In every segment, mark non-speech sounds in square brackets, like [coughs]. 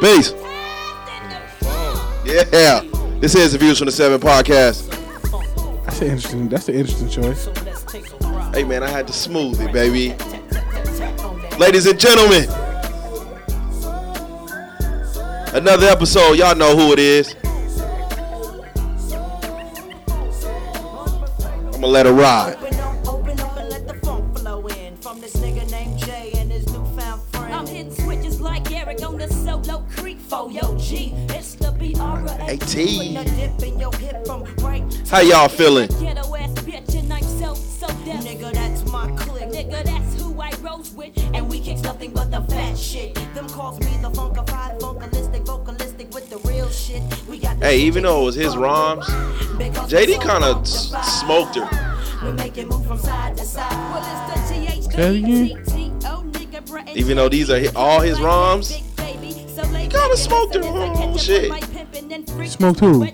Peace. Yeah. This is the Views from the Seven podcast. That's an interesting. That's an interesting choice. Hey man, I had to smooth it, baby. Ladies and gentlemen, another episode. Y'all know who it is. I'm gonna let it ride. I rose with. And we kicks nothing but the fat shit. Them calls me the funkified, funkalistic, vocalistic with the real shit. We got Hey, even though it was his keep rhymes, JD kinda s- smoked her. We make it move from side to side. Well, it's the GH, Tell you. T-T-O, nigga, bruh, and Even though these are all his rhymes, Big baby. So lay kinda smoked her listen as I own catch up shit. with my pimpin' and freak. Smoked who?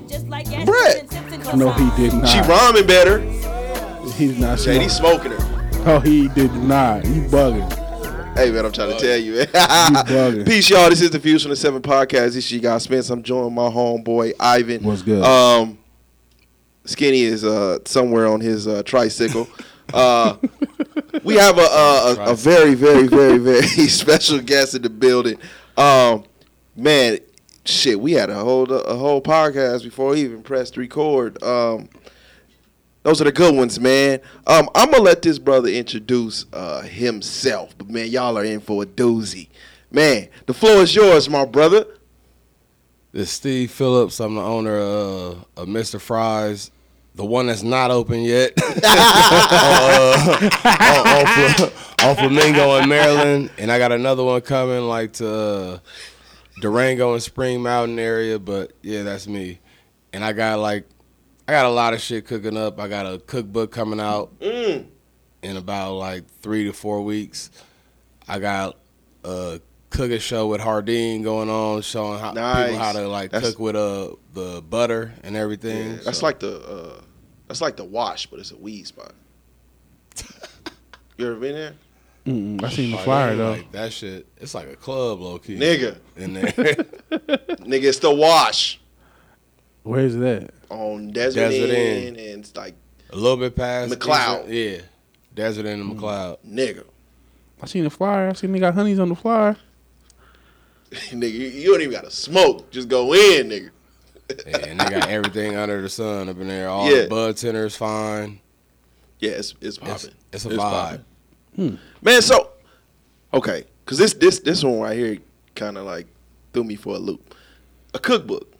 No, he did not. she rhyming better. He's not. JD smoke. smoking her. Oh, he did not. You bugging. Hey man, I'm trying to tell you. [laughs] bugging. Peace, y'all. This is the Views from the Seven podcast. This is you guys Spence. I'm joined my homeboy Ivan. What's good? Um, Skinny is uh somewhere on his uh, tricycle. Uh, we have a, a, a, a very, very, very, very [laughs] special guest in the building. Um, man, shit, we had a whole a whole podcast before we even pressed record. Um, those are the good ones, man. Um, I'm gonna let this brother introduce uh, himself, but man, y'all are in for a doozy. Man, the floor is yours, my brother. This is Steve Phillips. I'm the owner of, of Mr. Fries, the one that's not open yet. [laughs] [laughs] uh, on, on, Fla- on Flamingo in Maryland, and I got another one coming like to uh, Durango and Spring Mountain area. But yeah, that's me. And I got like, I got a lot of shit cooking up. I got a cookbook coming out Mm. in about like three to four weeks. I got a cooking show with Hardin going on, showing how Nice. people how to like That's- cook with uh the butter and everything. That's So, like the uh, that's like the wash, but it's a weed spot. [laughs] you ever been there, Mm-mm. I seen the like, flyer though. Like that shit. It's like a club, low key. nigga? In there, [laughs] Nigga, it's the wash Where's that? on Desert, Desert Inn, Inn. and it's like a little bit past McLeod. Yeah, Desert Inn and Mm. McLeod. nigga, I seen the flyer. I seen they got honeys on the flyer. [laughs] nigga, you, you don't even gotta smoke, just go in, nigga. Yeah, and they got everything under the sun up in there. All Yeah. the bud tenders fine. Yeah, it's it's It's, popping. it's a vibe. Popping. man. So okay, cause this this this one right here kind of like threw me for a loop. A cookbook,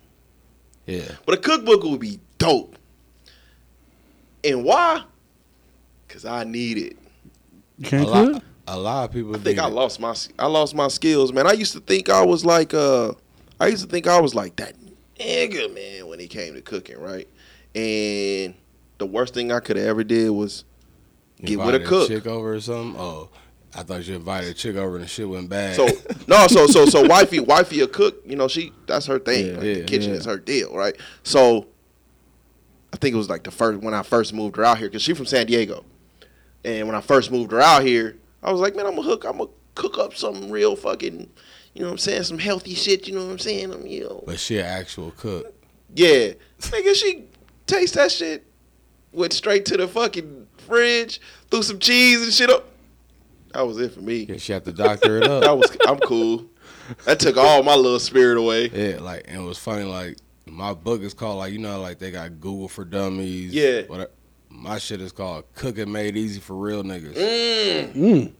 Yeah. but a cookbook would be dope. And why? Cause I need it. You A can't lot, cook. a lot of people I think need I it. lost my I lost my skills, man. I used to think I was like uh I used to think I was like that nigga, man, when it came to cooking, right? And the worst thing I could have ever did was get with a cook. chick over or something. Oh, I thought you invited a chick over and the shit went bad. So [laughs] no, so so so wifey wifey a cook, you know, she that's her thing. Yeah, like, the kitchen yeah. is her deal, right? So I think it was like the first when I first moved her out here because she from San Diego, and when I first moved her out here, I was like, man, I'm gonna hook, I'm gonna cook up some real fucking, you know, what I'm saying, some healthy shit. You know what I'm saying? I'm, you know, but she an actual cook. yeah, nigga, she taste that shit, went straight to the fucking fridge, threw some cheese and shit up. That was it for me. Yeah, she had to doctor it up. [laughs] That was I'm cool. That took all my little spirit away. Yeah, like and it was funny. Like my book is called like you know like they got Google for Dummies. Yeah. Whatever. My shit is called Cooking Made Easy for Real Niggas. Mm. Mm.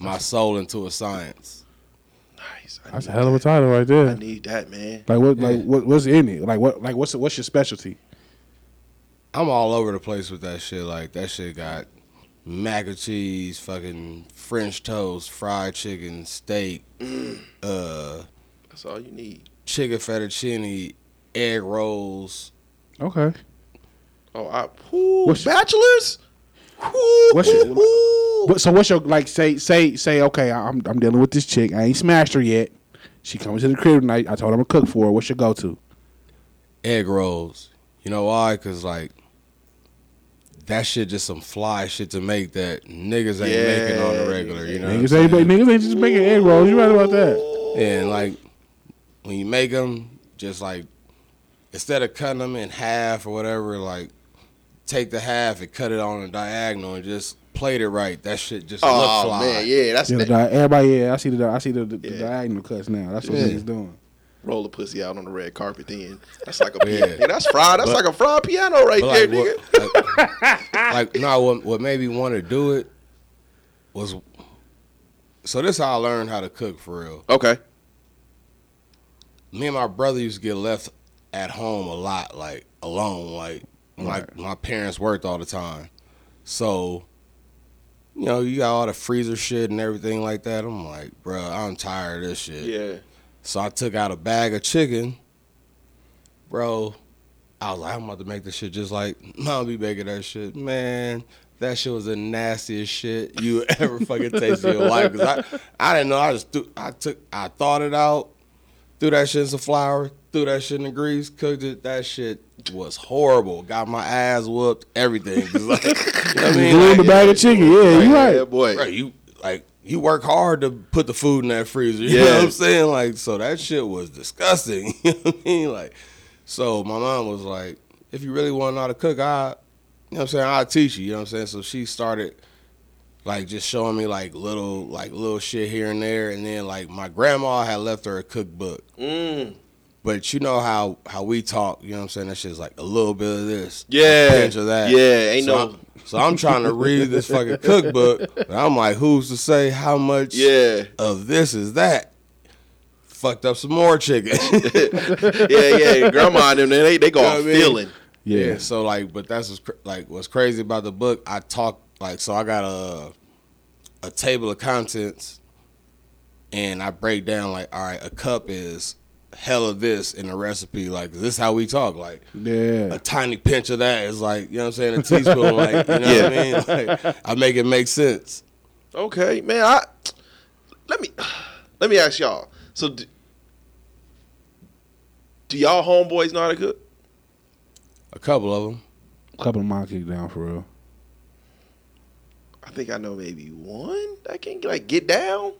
My soul into a science. Nice. I That's a need hell of a that. title right there. I need that, man. Like what? Like Yeah. what? What's in it? Like what? Like what's what's your specialty? I'm all over the place with that shit. Like that shit got mac and cheese, fucking French toast, fried chicken, steak, [clears throat] uh, That's all you need. chicken fettuccine, egg rolls. Okay. Oh, I, whoo, What's- bachelors? Whoo, What's your- whoo, whoo. What, so what's your like? Say say say. Okay, I'm I'm dealing with this chick. I ain't smashed her yet. She comes to the crib tonight. I told her I'm gonna cook for her. What's your go to? egg rolls. You know why? Cause like that shit just some fly shit to make that niggas ain't Yeah, making on the regular. You know, what I'm Niggas ain't saying? niggas ain't just making egg rolls. You right about that? Yeah, and like when you make them, just like instead of cutting them in half or whatever, like take the half and cut it on a diagonal and just plate it right. That shit just look Oh fly. man, yeah, that's Yeah, the everybody, yeah, I see the I see the, the, the diagonal cuts now. That's what Yeah. niggas doing. Roll the pussy out on the red carpet. Then that's like a Yeah. piano. Yeah, that's fried. That's like a fried piano right there, like, nigga. what, like, like, no, what, what made me want to do it was so this how I learned how to cook for real. Okay. Me and my brother used to get left at home a lot, like alone, like like my parents worked all the time. So, you know, you got all the freezer shit and everything like that. I'm like, bro, I'm tired of this shit. Yeah. So I took out a bag of chicken, bro. I was like, I'm about to make this shit just like [laughs] mom be making that shit. Man, that shit was the nastiest shit you [laughs] ever fucking tasted in your life. Cause I, I didn't know. I just threw, I took, I thought it out, threw that shit in some flour, threw that shit in the grease, cooked it. That shit was horrible. Got my ass whooped, everything. [laughs] like, you know what I mean? Glue in Like, the bag of chicken. Yeah, you Yeah, right. boy. Bro, you like you work hard to put the food in that freezer. You Yeah. know what I'm saying? Like, so that shit was disgusting. [laughs] You know what I mean? Like, so my mom was like, if you really want to know how to cook, I, you know what I'm saying, I'll teach you. You know what I'm saying? So she started like just showing me like little like little shit here and there, and then like my grandma had left her a cookbook. Mm. But you know how how we talk, you know what I'm saying? That shit's like a little bit of this, Yeah. a pinch of that. Yeah, ain't so no- I'm, so I'm trying to read this fucking [laughs] cookbook, but I'm like, who's to say how much Yeah. of this is that? Fucked up some more chicken. [laughs] Yeah, yeah. Grandma and them, they they go You know off what I mean? feeling. Yeah. yeah. So like, but that's what's cr- like what's crazy about the book. I talk like so. I got a a table of contents, and I break down like, all right, a cup is hell of this in a recipe. Like this is how we talk. Like Yeah. a tiny pinch of that is like, you know what I'm saying, a teaspoon. like, you know what I [laughs] mean? Like, I make it make sense. Okay, man. I let me let me ask y'all. So, do, do y'all homeboys know how to cook? A couple of them. A couple of mine kicked down for real. I think I know maybe one that can like get down.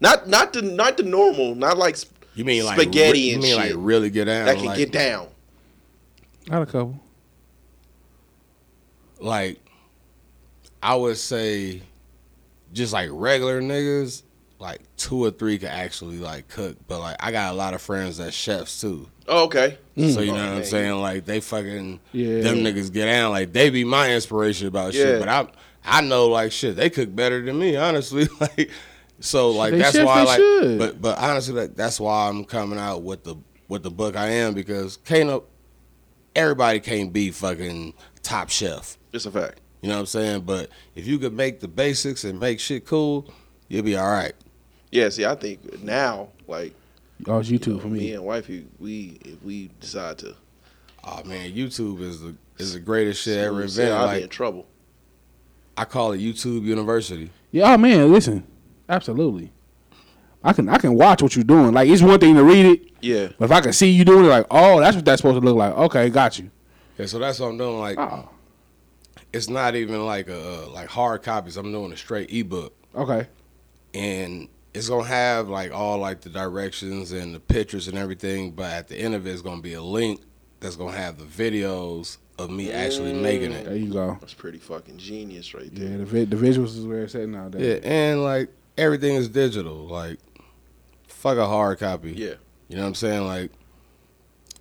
Not not the not the normal, not like sp- You mean like Spaghetti re- you and mean shit. like really get down? that can like, get down. Not a couple. like I would say just like regular niggas, like two or three could actually like cook. But like I got a lot of friends that chefs too. Oh, okay. So you mm. know Oh, what I'm man. saying? Like they fucking Yeah. them niggas get down. Like they be my inspiration about Yeah. shit. But I I know like shit, they cook better than me, honestly. [laughs] like so like They that's should, why they like should. but but honestly like, that's why I'm coming out with the with the book I am because can't no- everybody can't be fucking top chef. It's a fact. You know what I'm saying? But if you could make the basics and make shit cool, you'll be all right. Yeah. See, I think now, like Oh, it's YouTube for me me. and wifey, we if we decide to, Oh man, YouTube is the is the greatest shit ever invented. I'll be in trouble. I call it YouTube University. Yeah, oh man, listen. Absolutely. I can I can watch what you're doing. Like it's one thing to read it, Yeah. but if I can see you doing it, like, oh, that's what that's supposed to look like. Okay, got you. Yeah, so that's what I'm doing. Like Oh, it's not even like a uh, like hard copies. I'm doing a straight ebook, okay. and it's gonna have like all like the directions and the pictures and everything. But at the end of it, it's gonna be a link that's gonna have the videos of me actually making it. There you go. That's pretty fucking genius right Yeah, there. the vi- the visuals is where it's at nowadays. Yeah, and like everything is digital. Like fuck a hard copy. Yeah. You know what I'm saying? Like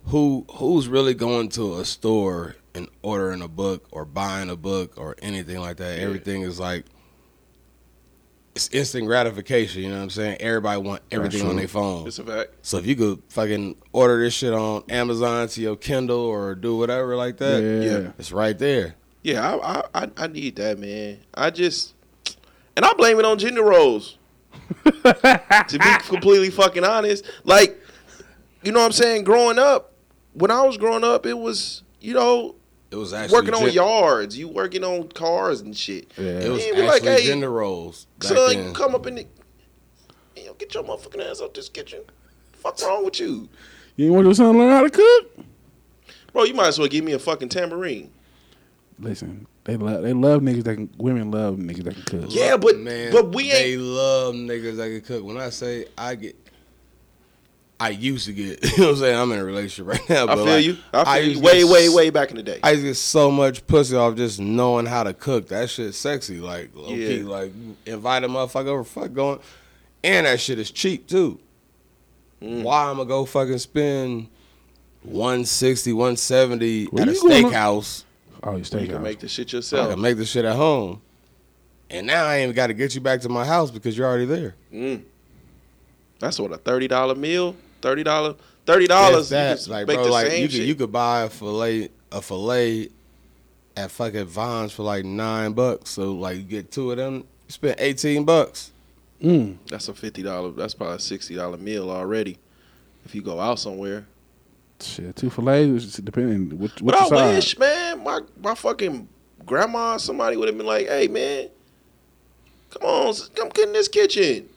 who who's really going to a store and ordering a book or buying a book or anything like that? Yeah. Everything is like it's instant gratification, you know what I'm saying? Everybody want everything on their phone. It's a fact. So if you could fucking order this shit on Amazon to your Kindle or do whatever like that, Yeah. Yeah. it's right there. Yeah, I, I I I need that, man. I just and I blame it on gender roles. [laughs] to be completely fucking honest, like you know what I'm saying. Growing up, when I was growing up, it was you know It was actually working on gen- yards, you working on cars and shit. Yeah. It was Yeah, actually we like, hey, gender roles. Back So then. you come up in the, you know, get your motherfucking ass out this kitchen. Fuck wrong with you, You ain't want your son to learn how to cook? bro? You might as well give me a fucking tambourine. Listen, they love they love niggas that can. Women love niggas that can cook. Yeah, but man, but we ain't. they love niggas that can cook. When I say I get, I used to get. [laughs] You know what I'm saying? I'm in a relationship right now. I But feel like, you. I feel you. used to Way, get way, s- way back in the day. I used to get so much pussy off just knowing how to cook. That shit sexy. Like low key, Yeah. like you invite a motherfucker over, fuck going, and that shit is cheap too. Mm. Why I'm gonna go fucking spend 160, 170 Where at a you going? steakhouse? Oh, your you steakhouse. can make the shit yourself. I yourself. can make the shit at home. And now I ain't got to get you back to my house because you're already there. Mm. That's what a thirty dollar meal. Thirty dollar. Thirty dollars. If that, like, bro, like you could you could buy a fillet a fillet at fucking Vons for like nine bucks. So like you get two of them, you spend eighteen bucks. Mm. That's a fifty dollar. That's probably a sixty dollar meal already. If you go out somewhere. Shit, two fillets, depending what, what But I you side. wish, man, my my fucking grandma, somebody would have been like, "Hey, man, come on, come get in this kitchen.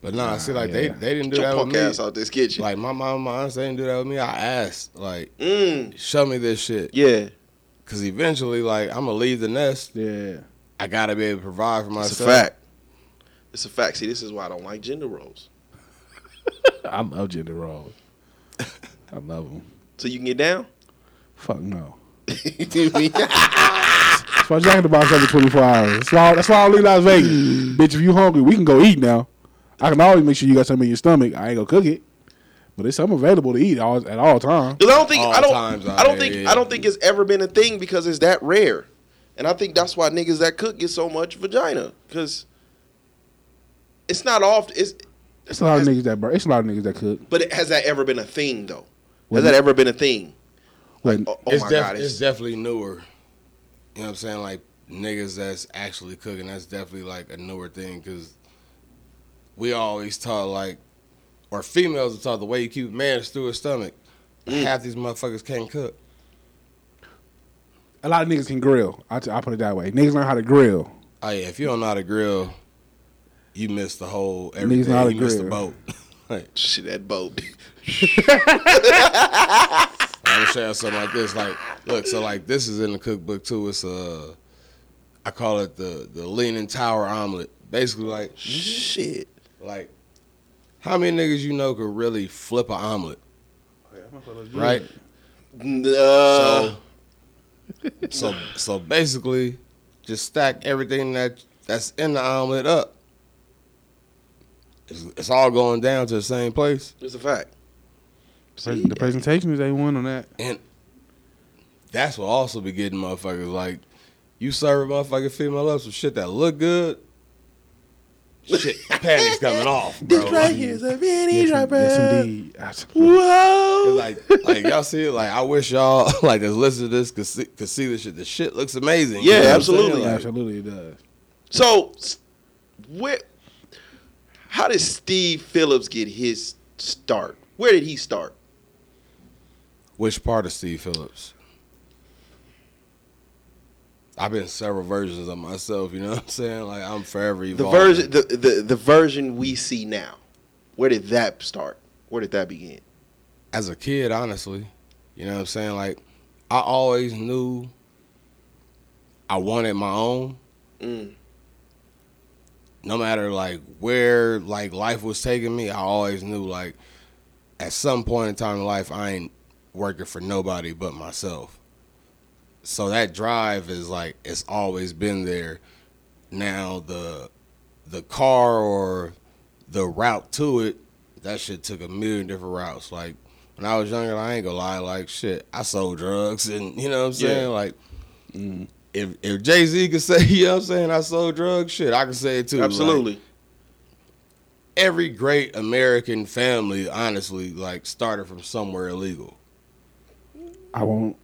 But nah, I see, like yeah. they they didn't do Get your that with me. ass out this kitchen." Like my mom, my aunts, they didn't do that with me. I asked, like, mm, show me this shit, yeah, because eventually, like, I'm gonna leave the nest. Yeah. I gotta be able to provide for myself. it's a fact. It's a fact. See, this is why I don't like gender roles. [laughs] I love gender roles. [laughs] I love them. So you can get down. Fuck no. You mean- So jack in the box every 24 hours. That's why, that's why I leave Las Vegas. Bitch, if you hungry, we can go eat now. I can always make sure you got something in your stomach. I ain't gonna cook it. But it's something available to eat all, at all times. 'Cause I don't think All I don't I don't think yeah. I don't think it's ever been a thing because it's that rare, and I think that's why niggas that cook get so much vagina because it's not often. It's It's a lot of niggas that burn. It's a lot of niggas that cook. but it, has that ever been a thing though? Well, Has that ever been a thing? When, Oh, oh it's, my def- god! it's It's, definitely newer. You know what I'm saying? Like niggas that's actually cooking. That's definitely like a newer thing because we always taught like, or females are taught the way you keep a man is through his stomach. Mm. Half these motherfuckers can't cook. a lot of niggas can grill. I, I put it that way. Niggas learn how to grill. Oh yeah, if you don't know how to grill, you miss the whole Niggas know how to you miss the boat. [laughs] like, shit that boat. I'm gonna show you something like this. Like, look, so like this is in the cookbook too. It's uh, I call it the the leaning tower omelet. Basically, like shit. Like, how many niggas you know could really flip an omelet? Right. Uh, So, so basically, just stack everything that that's in the omelet up. It's, it's all going down to the same place, it's a fact. See, the presentation is A1 on that. and that's what also be getting motherfuckers like. You serve a motherfucking female up some shit that look good. Shit, [laughs] panties coming off, bro. this right here is a mini Yes, right yes, there. indeed. Whoa. It's like, like y'all see it. Like I wish y'all [laughs] like that's listen to this could see, could see this shit. The shit looks amazing. Yeah, what I'm absolutely. Absolutely, it does. So, s- where? How did Steve Phillips get his start? Where did he start? which part of Steve Phillips? I've been several versions of myself. You know what I'm saying? Like I'm forever evolving. The version, the, the the version we see now. Where did that start? Where did that begin? as a kid, honestly, you know what I'm saying? Like, I always knew I wanted my own. Mm. No matter like where like life was taking me, I always knew like at some point in time in life I ain't working for nobody but myself. So that drive is like it's always been there. Now the the car or the route to it, that shit took a million different routes. Like when I was younger, I ain't gonna lie, like shit, I sold drugs [laughs] and you know what I'm saying? Yeah. Like mm-hmm. If if Jay Z could say, [laughs] you know what I'm saying, I sold drugs, shit, I can say it too. Like, Absolutely. every great American family, honestly, like started from somewhere illegal. I won't.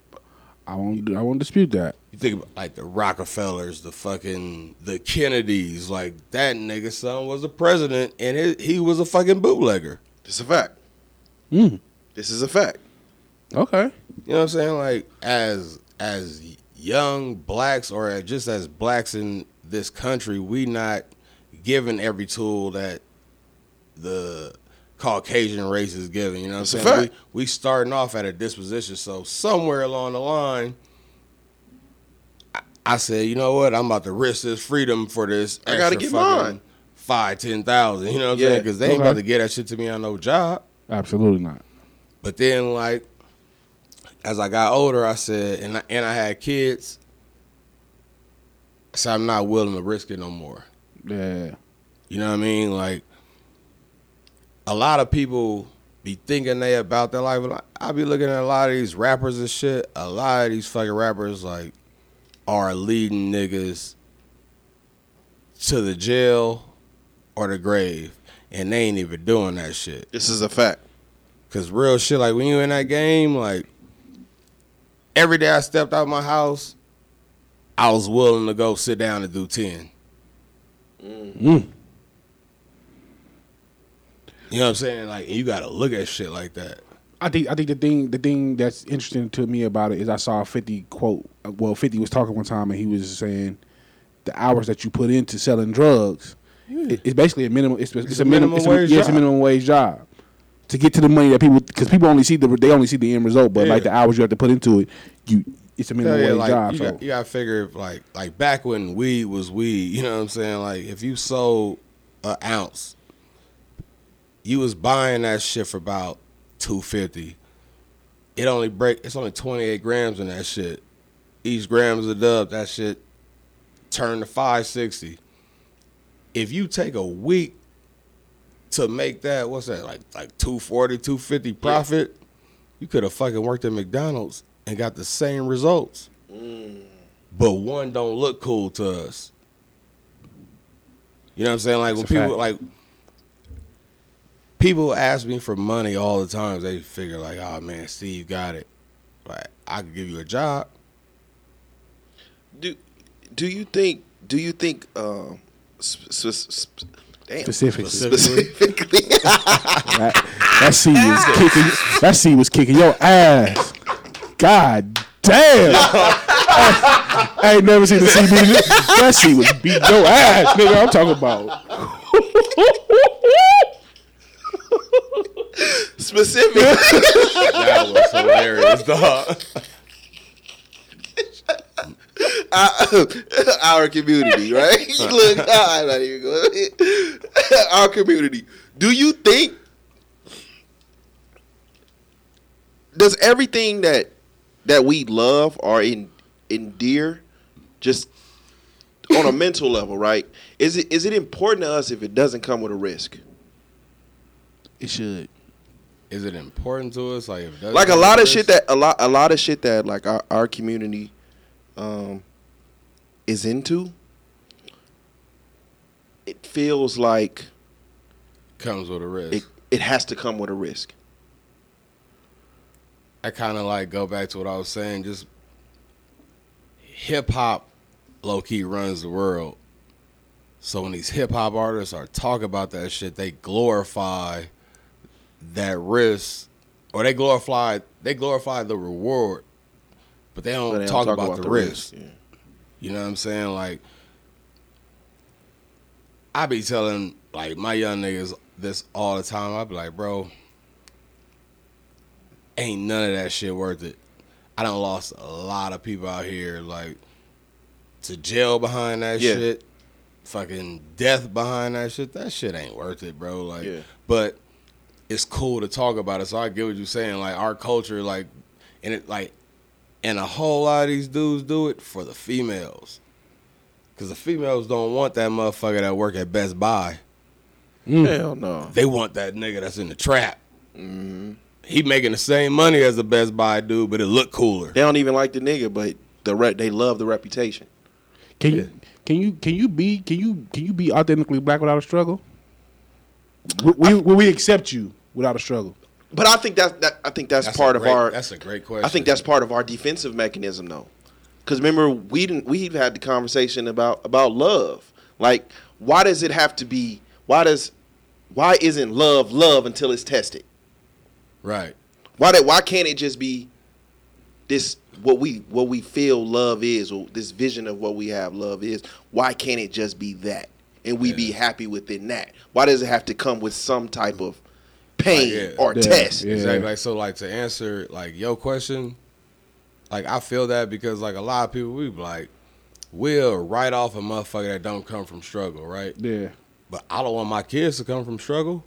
I won't. I won't dispute that. You think about like the Rockefellers, the fucking the Kennedys, like that nigga son was a president and he, he was a fucking bootlegger. this is a fact. Mm. This is a fact. Okay. You know what I'm saying? Like as as young blacks or just as blacks in this country, we not given every tool that the Caucasian race is given. You know what I'm saying? We, we starting off at a disposition. So somewhere along the line, I, I said, you know what? I'm about to risk this freedom for this. I gotta get mine. Five, ten thousand. You know what I'm Yeah. saying? Because they ain't Okay. about to get that shit to me on no job. Absolutely not. But then, like, as I got older, I said, and I, and I had kids, so I'm not willing to risk it no more. Yeah. You know what I mean? Like, a lot of people be thinking they about their life. I be looking at a lot of these rappers and shit. A lot of these fucking rappers, like, are leading niggas to the jail or the grave, and they ain't even doing that shit. This is a fact. Cause real shit, like when you in that game, like every day I stepped out of my house, I was willing to go sit down and do ten. Mm. You know what I'm saying? Like you gotta look at shit like that. I think I think the thing the thing that's interesting to me about it is I saw a Fifty quote. Well, Fifty was talking one time and he was saying the hours that you put into selling drugs, it- it's basically a minimum. It's, it's, a, a minimum. minimum It's a, wage yeah, it's a minimum wage job to get to the money that people because people only see the they only see the end result, but like the hours you have to put into it, you it's a minimum yeah, wage like job. you, So got, you gotta figure if like like back when weed was weed, you know what I'm saying? Like if you sold an ounce, you was buying that shit for about two fifty. It only break it's only twenty eight grams in that shit. Each gram is a dub, that shit turn to five sixty. If you take a week to make that, what's that, like like 240, 250 profit, you could have fucking worked at McDonald's and got the same results. But one don't look cool to us. You know what I'm saying? Like That's when people fact. like people ask me for money all the time, they figure like, oh man, Steve got it. Like I could give you a job. Do do you think do you think um sp- sp- sp- damn, specifically, specifically that, that C was kicking. That C was kicking your ass. God damn! I ain't never seen the C beat. That C was beating your ass, nigga. I'm talking about. specific That was hilarious, dog. Our community, right? [laughs] Look, I'm not even going. our community. Do you think does everything that that we love or in, endear just on a mental [laughs] level, right? Is it is it important to us if it doesn't come with a risk? It should. Is it important to us? Like, if like a lot of with shit that a lot a lot of shit that like our, our community um is into it feels like comes with a risk. it it has to come with a risk I kind of like go back to what I was saying. Just hip hop, low key runs the world. So when these hip hop artists are talk about that shit, they glorify that risk, or they glorify they glorify the reward, but they don't, But they talk, don't about, the, risk. Yeah. You know what I'm saying? Like, I be telling like my young niggas this all the time. I be like, bro, ain't none of that shit worth it. I done lost a lot of people out here, like to jail behind that Yeah. shit, fucking death behind that shit. That shit ain't worth it, bro. Like, Yeah. but it's cool to talk about it. So I get what you're saying. Like our culture, like, and it like, and a whole lot of these dudes do it for the females, because the females don't want that motherfucker that work at Best Buy. Mm. hell no They want that nigga that's in the trap. Mm-hmm. He making the same money as the Best Buy dude, but it look cooler. they don't even like the nigga but the re- they love the reputation Can you can you can you be can you can you be authentically black without a struggle? Will we, will we accept you without a struggle? But i think that's that i think that's, That's part a of our That's a great question. I think that's part of our defensive mechanism, though. Because remember, we didn't. We've had the conversation about about love. Like, why does it have to be? Why does? Why isn't love love until it's tested? right. Why that? Why can't it just be this? What we what we feel love is, or this vision of what we have love is. Why can't it just be that, and we be happy within that? Why does it have to come with some type of pain yeah. or Yeah, test? yeah. Exactly. Like so, like to answer like your question, like I feel that because like a lot of people we like will write off a motherfucker that don't come from struggle, right? Yeah. But I don't want my kids to come from struggle.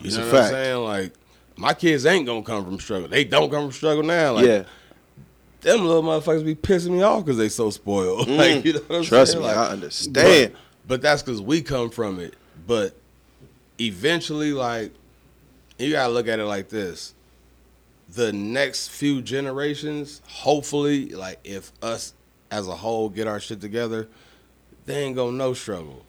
You It's know a what I'm fact. saying? Like my kids ain't gonna come from struggle. They don't come from struggle now. Like yeah, them little motherfuckers be pissing me off because they so spoiled. [laughs] like you know what I'm Mm. trust saying? me, Like, I understand. But, but that's because we come from it. But eventually, like, you gotta look at it like this: the next few generations, hopefully, like, if us as a whole get our shit together, they ain't gonna know struggle.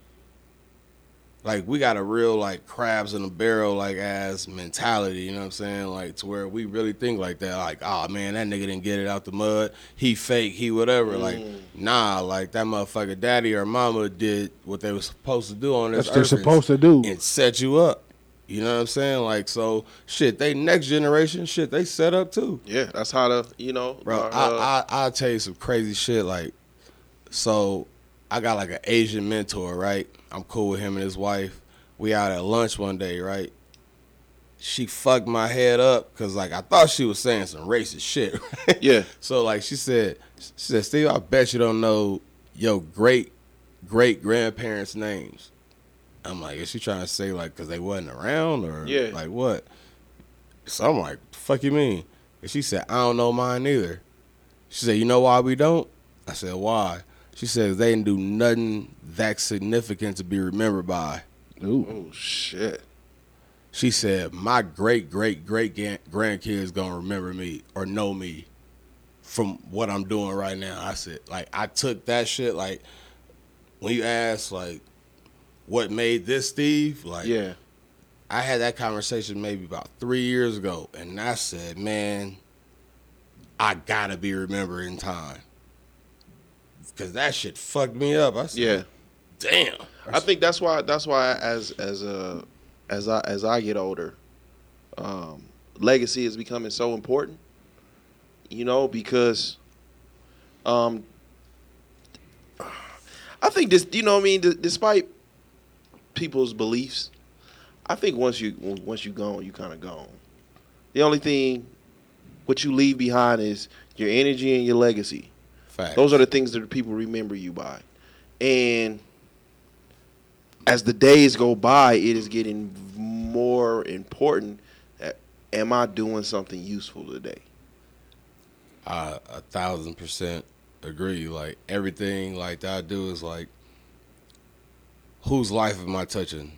Like we got a real like crabs in a barrel like ass mentality, you know what I'm saying? Like to where we really think like that, like, oh man, that nigga didn't get it out the mud. He fake, he whatever. Like, nah, like that motherfucker daddy or mama did what they were supposed to do on this That's what they're supposed to do. and set you up. You know what I'm saying? Like so shit, they next generation, shit, they set up too. Yeah, that's how the you know, Bro, uh, I, I I'll tell you some crazy shit. Like, so I got like an Asian mentor, right? I'm cool with him and his wife. We out at lunch one day, right? She fucked my head up because like I thought she was saying some racist shit. Right? Yeah. [laughs] So like she said, she said, Steve, I bet you don't know your great great grandparents' names. I'm like, is she trying to say like because they wasn't around or Yeah. like what? So I'm like, fuck you mean? And she said, I don't know mine either. She said, you know why we don't? I said, why? She says they didn't do nothing that significant to be remembered by. Ooh. oh shit. She said, my great great great grandkids gonna remember me or know me from what I'm doing right now. I said, like, I took that shit. Like, when you ask, like, what made this Steve? Like, Yeah. I had that conversation maybe about three years ago, and I said, man, I gotta be remembered in time. Cause that shit fucked me up. I said, Yeah. damn. I think that's why that's why as as uh as I as I get older, um, legacy is becoming so important. You know, because um I think this you know what I mean, d- despite people's beliefs, I think once you once you gone, you kind of gone. The only thing what you leave behind is your energy and your legacy. Facts. Those are the things that people remember you by. And as the days go by, it is getting more important. that, Am I doing something useful today? I a thousand percent agree. Like everything like that I do is like whose life am I touching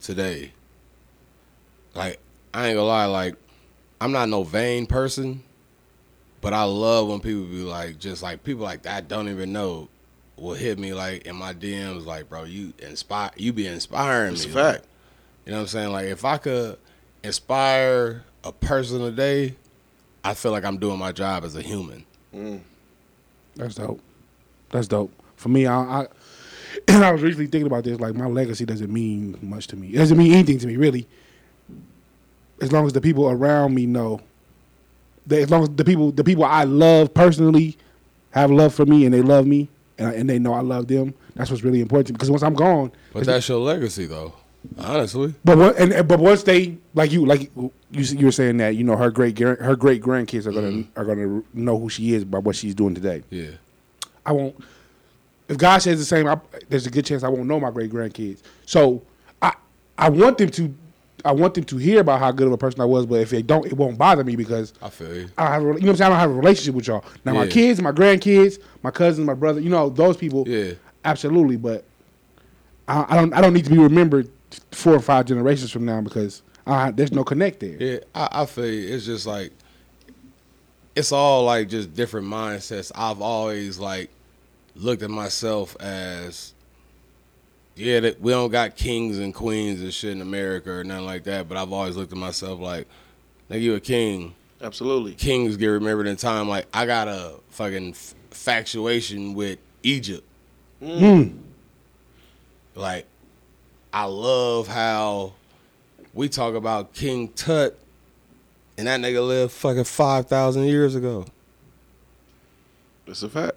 today? Like I ain't gonna lie, like I'm not no vain person, but I love when people be like just like people like that don't even know will hit me like in my DMs like bro you inspire you be inspiring It's me. fact. Like, you know what I'm saying? Like if I could inspire a person a day, I feel like I'm doing my job as a human. Mm. That's dope. That's dope. For me, I, I and [clears throat] I was recently thinking about this. Like my legacy doesn't mean much to me. It doesn't mean anything to me, really. As long as the people around me know. That as long as the people, the people I love personally, have love for me and they love me and, I, and they know I love them. That's what's really important. Because once I'm gone, But that's your legacy, though. Honestly, But what, and but once they like you like you you were saying that you know her great her great grandkids are gonna mm-hmm. are gonna know who she is by what she's doing today. yeah. I won't. If God says the same, I, there's a good chance I won't know my great grandkids. So I I want them to I want them to hear about how good of a person I was. But if they don't, it won't bother me because I feel you. I have a, you know what I'm saying. I don't have a relationship with y'all. Now my kids, my grandkids, my cousins, my brother, you know those people. Yeah. absolutely. But I, I don't I don't need to be remembered four or five generations from now because I, there's no connect there. Yeah, I, I feel you. It's just like it's all like just different mindsets. I've always like looked at myself as yeah, that we don't got kings and queens and shit in America or nothing like that. But I've always looked at myself like, nigga, you a king. Absolutely. Kings get remembered in time. Like I got a fucking f- factuation with Egypt. Mm. Hmm. Like I love how we talk about King Tut, and that nigga lived fucking five thousand years ago. It's a fact.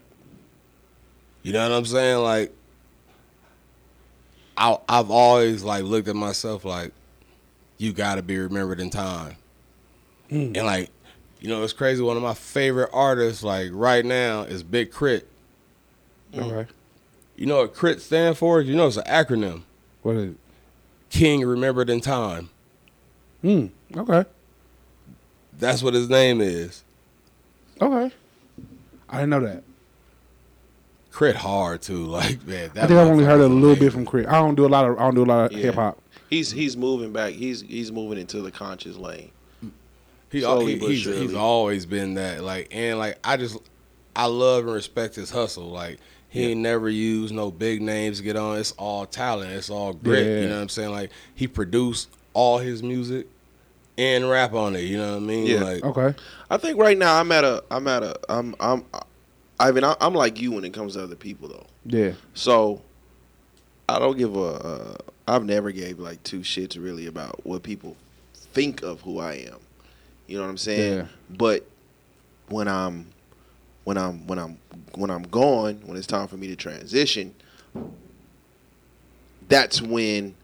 You know what I'm saying? Like, I I've always like looked at myself like, you got to be remembered in time, and like, you know, it's crazy. One of my favorite artists, like right now, is Big Crit. Okay. You know what K.R.I.T. stand for? You know it's an acronym. What is it? King remembered in time. Hmm. Okay. That's what his name is. Okay. I didn't know that. K.R.I.T. hard too. [laughs] Like man, that I think I've only heard it a little bit from Crit. I don't do a lot of I don't do a lot of Yeah. hip hop. He's he's moving back. He's he's moving into the conscious lane. He, Slowly he he's, surely. he's always been that. Like and like I just I love and respect his hustle. Like he ain't never used no big names to get on. It's all talent. It's all grit. Yeah. You know what I'm saying? Like he produced all his music and rap on it. You know what I mean? Yeah. Like Okay. I think right now I'm at a I'm at a I'm I'm Ivan. I- I'm like you when it comes to other people though. Yeah. So I don't give a. Uh, I've never gave like two shits really about what people think of who I am. You know what I'm saying? Yeah. But when I'm when I'm when I'm when I'm gone, when it's time for me to transition, that's when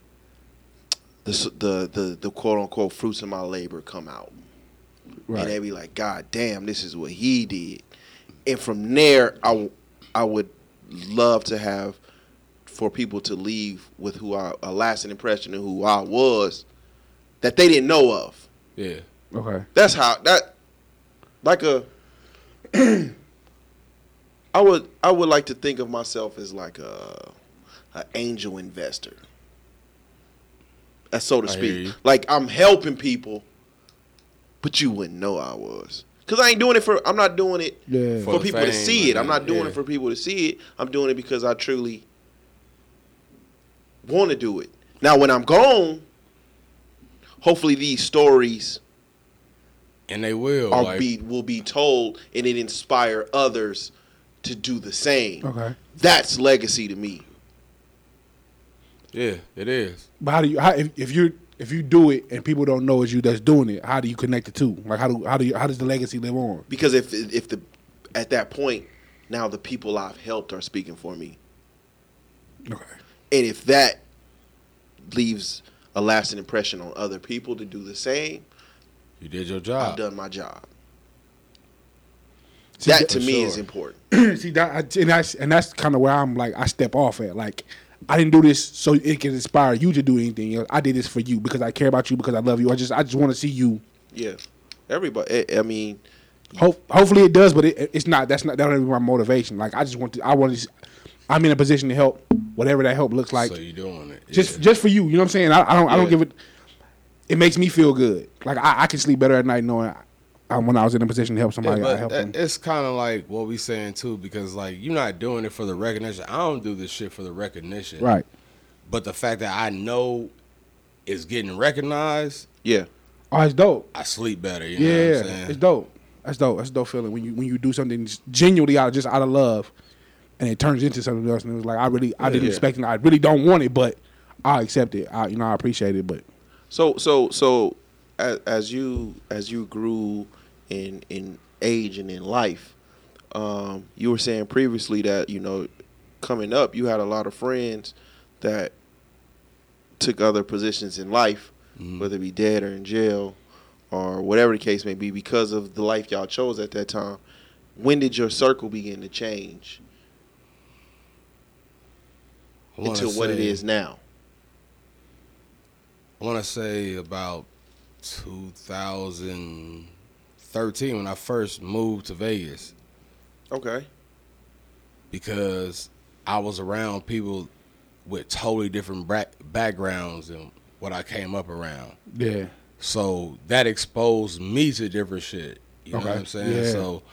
the the the, the quote unquote fruits of my labor come out Right. and they be like, God damn, this is what he did. And from there, I I would love to have for people to leave with who I, a lasting impression of who I was that they didn't know of. yeah. Okay. That's how that, like a, [clears throat] I would I would like to think of myself as like a, an angel investor. That's so to I speak. Like I'm helping people, but you wouldn't know I was. Cause I ain't doing it for. I'm not doing it Yeah. for For the people to see it. I'm not doing yeah. it for people to see it. I'm doing it because I truly want to do it. Now, when I'm gone, hopefully these stories And they will. are like, be will be told and it inspire others to do the same. Okay. That's legacy to me. yeah, it is. But how do you how, if, if you if you do it and people don't know it's you that's doing it, how do you connect the two? Like how do how do you how does the legacy live on? Because if if the at that point now the people I've helped are speaking for me, Okay. and if that leaves a lasting impression on other people to do the same, You did your job. I've done my job. See, that that- to For me is important. [clears throat] See that, I- and that's and that's kind of where I'm like I step off at. Like I didn't do this so it can inspire you to do anything. else. I did this for you because I care about you because I love you. I just I just want to see you. Yeah, everybody. I I mean, Hope, hopefully it does, but it, it's not. That's not that don't be my motivation. Like I just want to. I want to. I'm in a position to help, whatever that help looks like. so you doing it. just yeah. just for you. You know what I'm saying? I, I don't I don't Yeah. give it. It makes me feel good. Like I, I can sleep better at night knowing I, when I was in a position to help Yeah, somebody, I helped that- them. it's kind of like what we saying too, because like you're not doing it for the recognition. I don't do this shit for the recognition. Right. But the fact that I know it's getting recognized, yeah, Oh, it's dope. I sleep better. You know Yeah, what I'm saying? it's dope. That's dope. That's a dope feeling when you when you do something genuinely out of just out of love, and it turns into something else. And it was like I really I didn't Yeah. expect it. I really don't want it, but I accept it. I you know I appreciate it. But So so so as, as you as you grew in in age and in life, um, you were saying previously that you know coming up you had a lot of friends that took other positions in life, whether it be dead or in jail or whatever the case may be, because of the life y'all chose at that time. When did your circle begin to change into what it is now? I want to say about 2013 when I first moved to Vegas Okay. because I was around people with totally different bra- backgrounds than what I came up around. yeah, So that exposed me to different shit. You know Okay. what I'm saying? Yeah. So,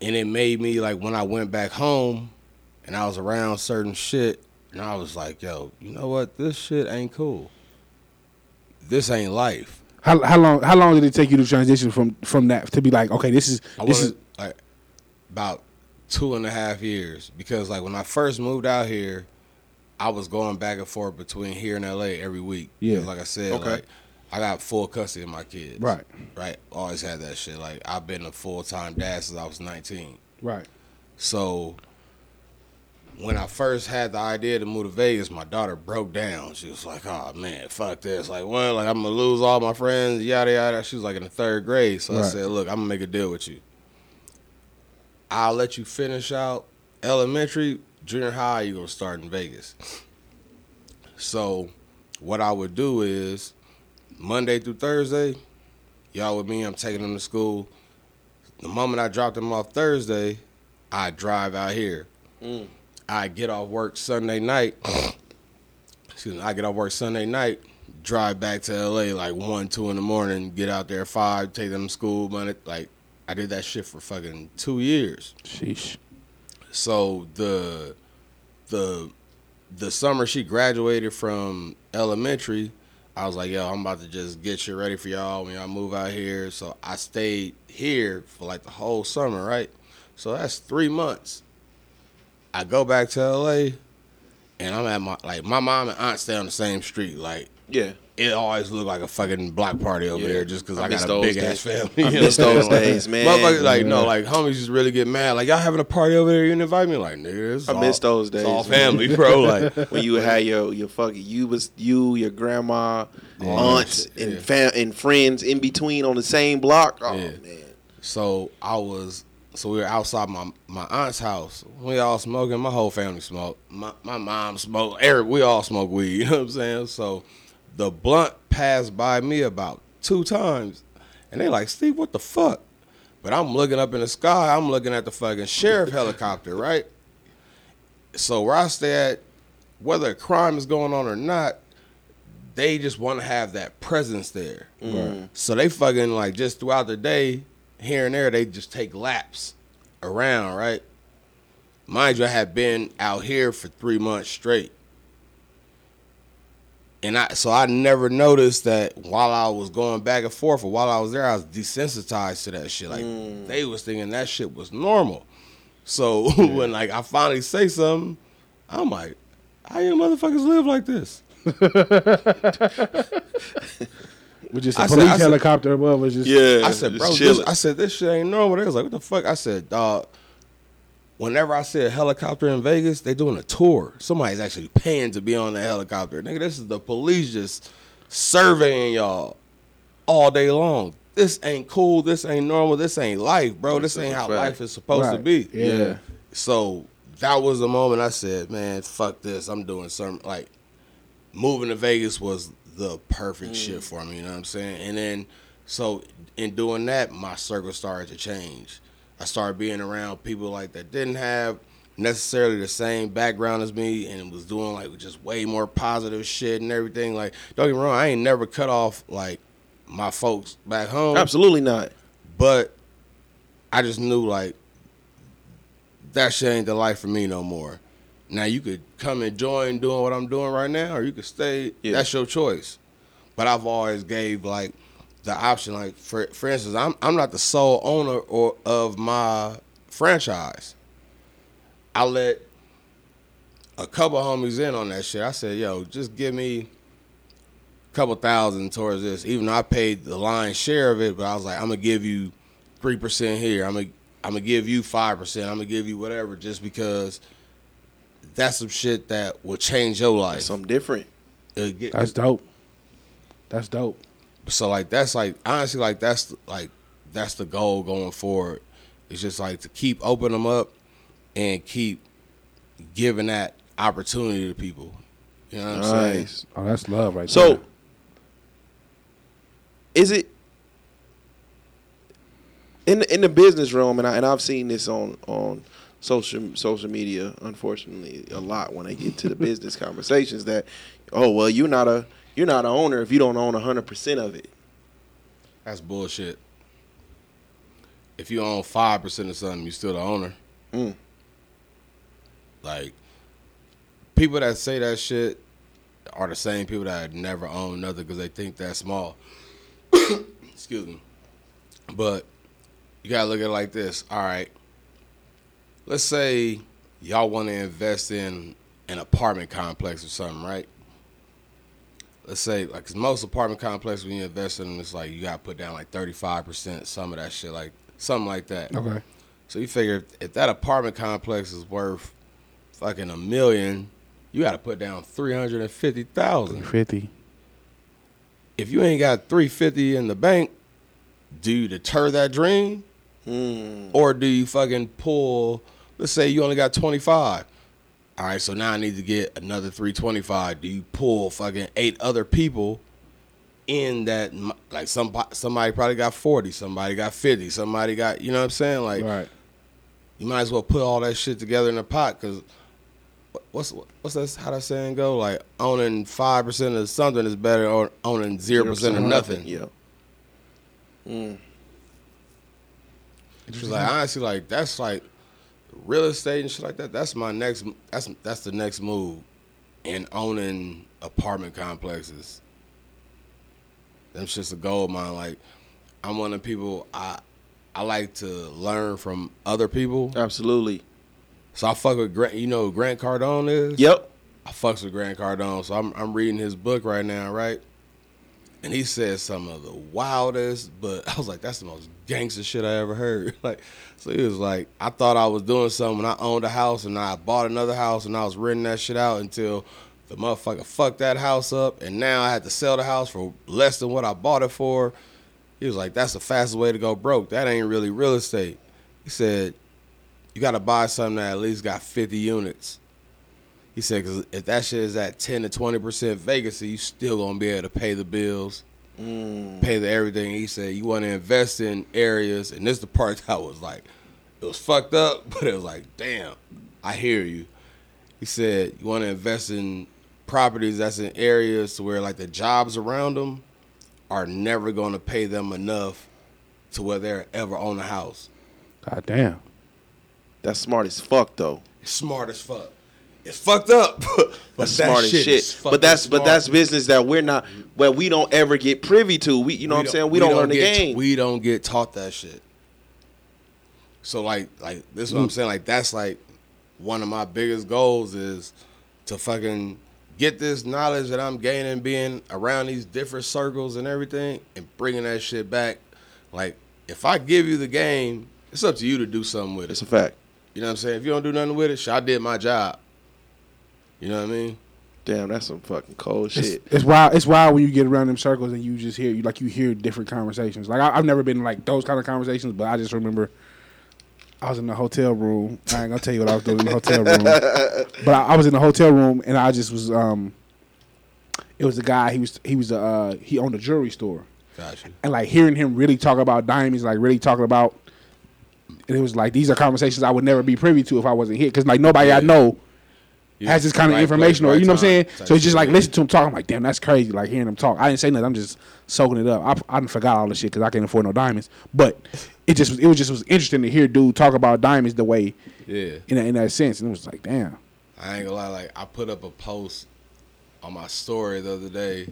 and it made me like when I went back home and I was around certain shit, and I was like, yo, you know what? This shit ain't cool. This ain't life. How how long how long did it take you to transition from from that to be like okay this is I this is like about two and a half years because like when I first moved out here, I was going back and forth between here and LA every week. Yeah, Like I said, Okay. like I got full custody of my kids. Right. Right. Always had that shit. Like I've been a full time dad since I was nineteen. right. So when I first had the idea to move to Vegas, my daughter broke down. She was like, "Oh man, fuck this! Like, well, like I'm gonna lose all my friends, yada yada." She was like in the third grade, so I said, "Look, I'm gonna make a deal with you. I'll let you finish out elementary, junior high. You gonna start in Vegas." So, what I would do is Monday through Thursday, y'all with me. I'm taking them to school. The moment I drop them off Thursday, I drive out here. Mm. I get off work Sunday night. [sniffs] Excuse me. I get off work Sunday night, drive back to LA like one, two in the morning. Get out there five, take them to school. Monday, like I did that shit for fucking two years. Sheesh. So the the the summer she graduated from elementary, I was like, yo, I'm about to just get shit ready for y'all when y'all move out here. So I stayed here for like the whole summer, right? So that's three months. I go back to LA and I'm at my like my mom and aunt stay on the same street. Like Yeah. it always looked like a fucking block party over Yeah. there just because I I, got a big ass family. I [laughs] miss those days, man. Motherfuckers, like, no, like, homies just really get mad. Like, y'all having a party over there, you didn't invite me? Like, nigga, it's I all, miss those days, It's all man. family, bro. [laughs] Like, when you had your your fucking you was you your grandma aunts Yeah. and fam- and friends in between on the same block oh Yeah. man so I was, so we were outside my my aunt's house. We all smoking. My whole family smoked. My my mom smoked. Eric, we all smoke weed. [laughs] You know what I'm saying? So the blunt passed by me about two times, and they like, Steve, what the fuck? But I'm looking up in the sky. I'm looking at the fucking sheriff helicopter, right? So where I stay at, whether a crime is going on or not, they just want to have that presence there. So they fucking like just throughout the day, here and there, they just take laps around, right? Mind you, I had been out here for three months straight. And I so I never noticed that while I was going back and forth or while I was there, I was desensitized to that shit. Like mm. they was thinking that shit was normal. So [laughs] when like I finally say something, I'm like, how you motherfuckers live like this? [laughs] With just a I police said- helicopter above us. Just, yeah I said, bro, this. I said this shit ain't normal. They was like, what the fuck? I said, dog. Whenever I see a helicopter in Vegas, they doing a tour. Somebody's actually paying to be on the helicopter. Nigga, this is the police just surveying y'all all day long. This ain't cool. This ain't normal. This ain't life, bro. This ain't how life is supposed to Right. be. Yeah. So that was the moment I said, man, fuck this. I'm doing something like moving to Vegas was the perfect shit mm. for me, you know what I'm saying? And then so in doing that, my circle started to change. I started being around people like that didn't have necessarily the same background as me and was doing like just way more positive shit and everything. Like, don't get me wrong, I ain't never cut off like my folks back home. absolutely not But I just knew like that shit ain't the life for me no more. Now you could come and join doing what I'm doing right now, or you could stay. Yeah. That's your choice. But I've always gave like the option. Like for for instance, I'm I'm not the sole owner or of my franchise. I let a couple homies in on that shit. I said, yo, just give me a couple thousand towards this. Even though I paid the lion's share of it, but I was like, I'm gonna give you three percent here. I'm gonna I'm gonna give you five percent. I'm gonna give you whatever, just because that's some shit that will change your life. something different It'll get- That's dope. That's dope. so like that's like honestly like that's like that's the goal going forward. It's just like to keep opening them up and keep giving that opportunity to people. You know what I'm saying? Oh, that's love right so is it in the, in the business realm and I, and I've seen this on on social social media unfortunately a lot when I get to the business conversations that oh well you're not a you're not an owner if you don't own 100% of it That's bullshit. If you own five percent of something, you're still the owner. Mm. Like people that say that shit are the same people that never own nothing because they think that's small. [coughs] Excuse me. But you gotta look at it like this. All right. Let's say y'all want to invest in an apartment complex or something, right? Let's say like 'cause most apartment complexes when you invest in them, it's like you gotta put down like thirty five percent, some of that shit, like something like that. Okay. So you figure if, if that apartment complex is worth fucking a million, you got to put down three hundred and fifty thousand. Fifty. If you ain't got three fifty in the bank, do you deter that dream, Mm. or do you fucking pull? Let's say you only got twenty five. All right, so now I need to get another three twenty five. Do you pull fucking eight other people in that like some somebody probably got 40, somebody got 50, somebody got, you know what I'm saying? Like Right. you might as well put all that shit together in a pot cuz what's what's that how that saying go? Like owning 5% of something is better than owning 0% of nothing. Yeah. She's mm. like honestly, like that's like real estate and shit like that. That's my next. That's that's the next move, in owning apartment complexes. That's just a goal of mine. Like I'm one of the people I I like to learn from other people. Absolutely. So I fuck with Grant. You know who Grant Cardone is. Yep. I fucks with Grant Cardone, so I'm I'm reading his book right now, right? And he says some of the wildest, but [laughs] I was like, that's the most gangster shit I ever heard. [laughs] like, so he was like, I thought I was doing something when I owned a house and I bought another house and I was renting that shit out until the motherfucker fucked that house up, and now I had to sell the house for less than what I bought it for. He was like, that's the fastest way to go broke. That ain't really real estate. He said, you got to buy something that at least got 50 units. He said, because if that shit is at 10 to 20% vacancy, you still going to be able to pay the bills, Mm. pay the everything. He said, you want to invest in areas, and this is the part that was like, it was fucked up, [laughs] but it was like, damn, I hear you. He said, you want to invest in properties that's in areas where like the jobs around them are never going to pay them enough to where they're ever own a house. God damn. That's smart as fuck though. Smart as fuck. It's fucked up, [laughs] but That's smart as shit. shit. But that's but that's business that we're not well we don't ever get privy to. We you know what I'm saying? We, don't, learn the game. We don't get taught that shit. So like like this is what I'm mm. saying. Like that's like one of my biggest goals is to fucking get this knowledge that I'm gaining being around these different circles and everything and bringing that shit back. Like if I give you the game, it's up to you to do something with it. It's a fact. You know what I'm saying? If you don't do nothing with it, shit, I did my job. You know what I mean? Damn, that's some fucking cold It's, shit. it's wild. It's wild when you get around them circles and you just hear you like you hear different conversations. Like I, I've never been in like those kind of conversations, but I just remember I was in the hotel room. I ain't gonna tell you what I was doing in the hotel room, [laughs] but I, I was in the hotel room and I just was. um It was a guy. He was he was uh he owned a jewelry store Gotcha. and like hearing him really talk about diamonds, like really talking about. And it was like these are conversations I would never be privy to if I wasn't here, because like nobody I know Yeah. has this kind of Right information, place, or you know right what I'm saying. time So it's just like listen to him talk. I'm like, damn, that's crazy. Like hearing him talk. I didn't say nothing. I'm just soaking it up. I, I forgot all the shit because I can't afford no diamonds. But it just was, it was just was interesting to hear dude talk about diamonds the way Yeah. in that, in that sense, and it was like, damn. I ain't gonna lie, like I put up a post on my story the other day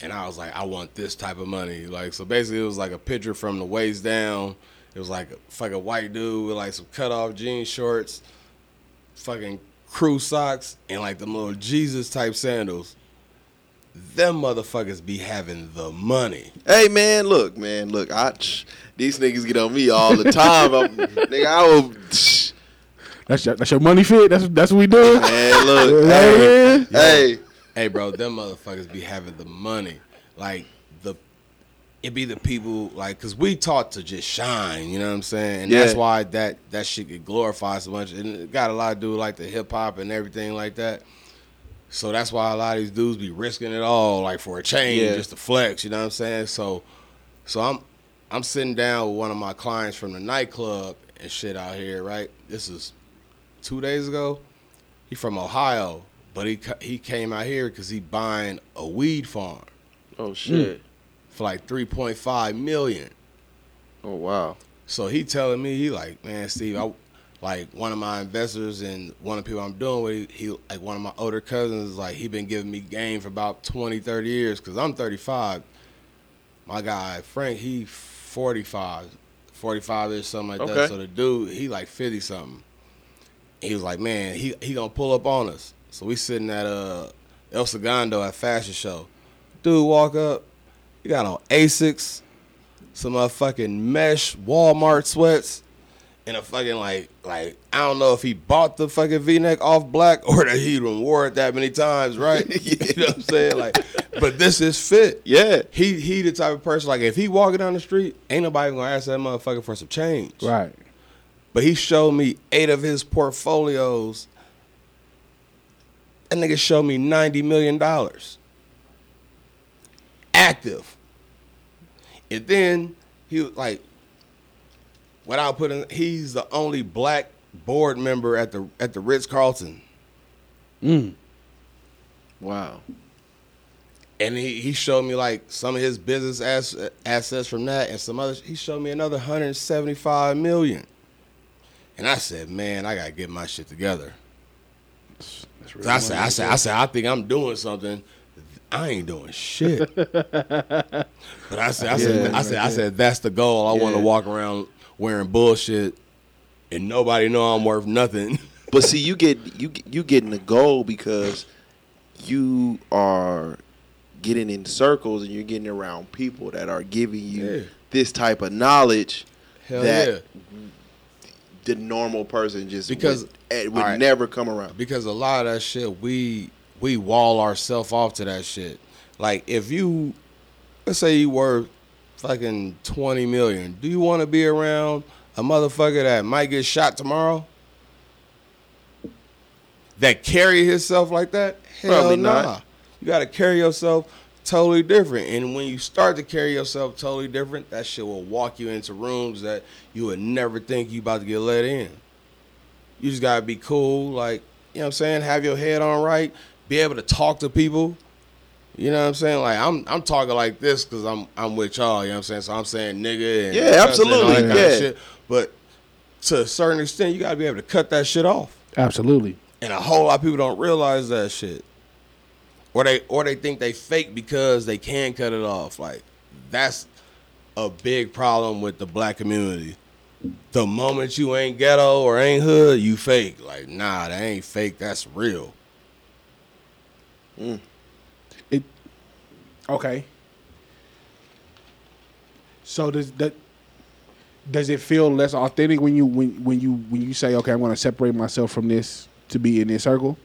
and I was like, I want this type of money. Like so basically it was like a picture from the waist down. It was like a fucking white dude with like some cut off jean shorts, fucking crew socks, and like them little Jesus type sandals. Them motherfuckers be having the money. Hey man, look, man, look, I these niggas get on me all the time. I'm, [laughs] nigga, I will That's your, that's your money fit. That's that's what we do. man, look, [laughs] Yeah. hey, hey, Hey, bro, them motherfuckers be having the money. Like the, it be the people like, cause we taught to just shine. You know what I'm saying? And that's why that that shit get glorified so much. And it got a lot to do with like the hip hop and everything like that. So that's why a lot of these dudes be risking it all, like for a chain, Yeah. just to flex. You know what I'm saying? So, so I'm I'm sitting down with one of my clients from the nightclub and shit out here. Right? This is two days ago. He from Ohio, but he he came out here because he buying a weed farm oh shit, for like three point five million. oh wow, So he telling me he like, man, Steve, I like one of my investors and one of the people I'm doing with, he like one of my older cousins, like he been giving me game for about 20, 30 years because I'm 35. My guy Frank, he 45, 45 ish something like Okay. that. So the dude, he like 50 something. He was like, man, he he gonna pull up on us. So we sitting at uh El Segundo at fashion show. Dude walk up, he got on Asics, some motherfucking mesh Walmart sweats, and a fucking like like I don't know if he bought the fucking V neck off black or that he even wore it that many times, right? [laughs] you know what I'm saying? Like, but this is fit. yeah, He he the type of person like if he walking down the street, ain't nobody gonna ask that motherfucker for some change. Right. But he showed me eight of his portfolios. That nigga showed me ninety million dollars. active. And then he was like, without putting, he's the only black board member at the at the Ritz Carlton. Mm. Wow. And he, he showed me like some of his business ass, assets from that and some others. He showed me another 175 million. And I said, man, I gotta get my shit together. So I said, I said, I said, I think I'm doing something. I ain't doing shit. [laughs] but I said, I said, I said, I said, that's the goal. I want to walk around wearing bullshit and nobody know I'm worth nothing. [laughs] But see, you get you you getting the goal because you are getting in circles and you're getting around people that are giving you Yeah. this type of knowledge Hell that yeah. the normal person just Because- would, eh, would all right. never come around. because a lot of that shit we we wall ourselves off to that shit. Like if you let's say you were fucking twenty million, do you want to be around a motherfucker that might get shot tomorrow? That carry himself like that? Hell Probably nah. not. You got to carry yourself totally different. And when you start to carry yourself totally different, that shit will walk you into rooms that you would never think you about to get let in. You just gotta be cool, like, you know what I'm saying? Have your head on right, be able to talk to people. You know what I'm saying? Like I'm I'm talking like this because I'm I'm with y'all, you know what I'm saying? So I'm saying nigga and Yeah, and absolutely, kind yeah. But to a certain extent, you gotta be able to cut that shit off. Absolutely. And a whole lot of people don't realize that shit. Or they or they think they fake because they can cut it off. Like that's a big problem with the black community. The moment you ain't ghetto or ain't hood, you fake. Like, nah, that ain't fake, that's real. Mm. It okay. So does that does it feel less authentic when you when when you when you say okay I'm going to separate myself from this to be in this circle?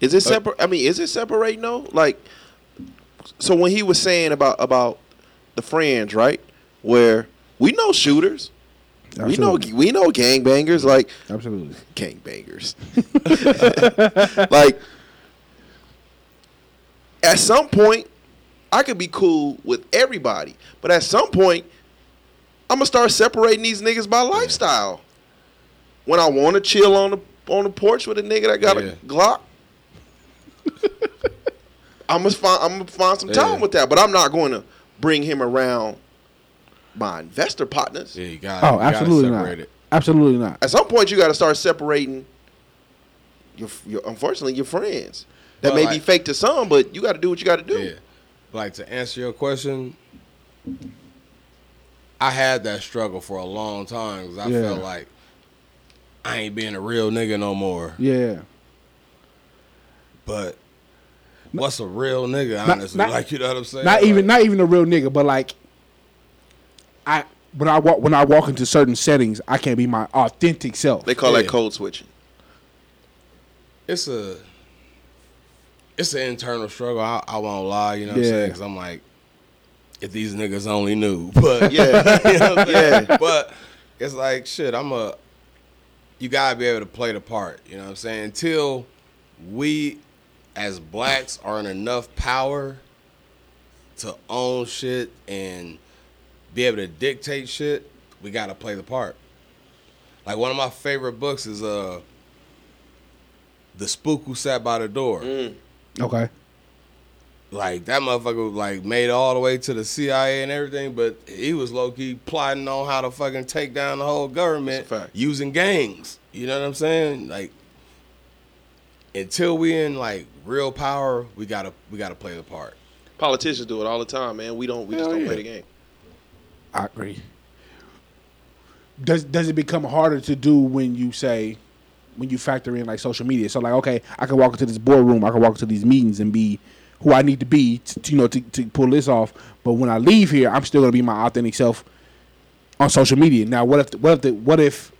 Is it uh, separate? I mean, is it separating though? Like, so when he was saying about about the friends, right? Where we know shooters, we know Absolutely. we know gangbangers, like Absolutely. gangbangers. [laughs] like, at some point, I could be cool with everybody, but at some point, I'm gonna start separating these niggas by lifestyle. When I want to chill on the on the porch with a nigga that got Yeah. a Glock, I'm gonna find I'm gonna find some time Yeah. with that. But I'm not going to bring him around my investor partners. Yeah, you got Oh, absolutely not. separate it. Absolutely not. At some point, you got to start separating. Your, your unfortunately your friends that Well, may be fake to some, but you got to do what you got to do. Yeah. Like to answer your question, I had that struggle for a long time because I Yeah. felt like I ain't being a real nigga no more. Yeah. But what's a real nigga? Honestly, not- like you know what I'm saying? Not even not even a real nigga, but like I when I walk when I walk into certain settings, I can't be my authentic self. They call that Yeah. code switching. it's a it's an internal struggle. I, I won't lie, you know what I'm Yeah. saying? Because I'm like, if these niggas only knew, [laughs] but Yeah, [laughs] you know what I'm yeah. But it's like shit. I'm a. You gotta be able to play the part. You know what I'm saying? Until we, as blacks, are in enough power to own shit and be able to dictate shit, we gotta play the part. Like one of my favorite books is uh, the spook who sat by the door. Okay. Like that motherfucker was like made all the way to the CIA and everything, but he was low key plotting on how to fucking take down the whole government That's a fact. using gangs. You know what I'm saying? Like until we in like real power, we gotta we gotta play the part. Politicians do it all the time, man. We don't. We just don't yeah. play the game. I agree. Does does it become harder to do when you say when you factor in like social media? So like, okay, I can walk into this boardroom, I can walk into these meetings and be who I need to be, to, to, you know, to, to pull this off. But when I leave here, I'm still gonna be my authentic self on social media. Now, what if the, what if the, what if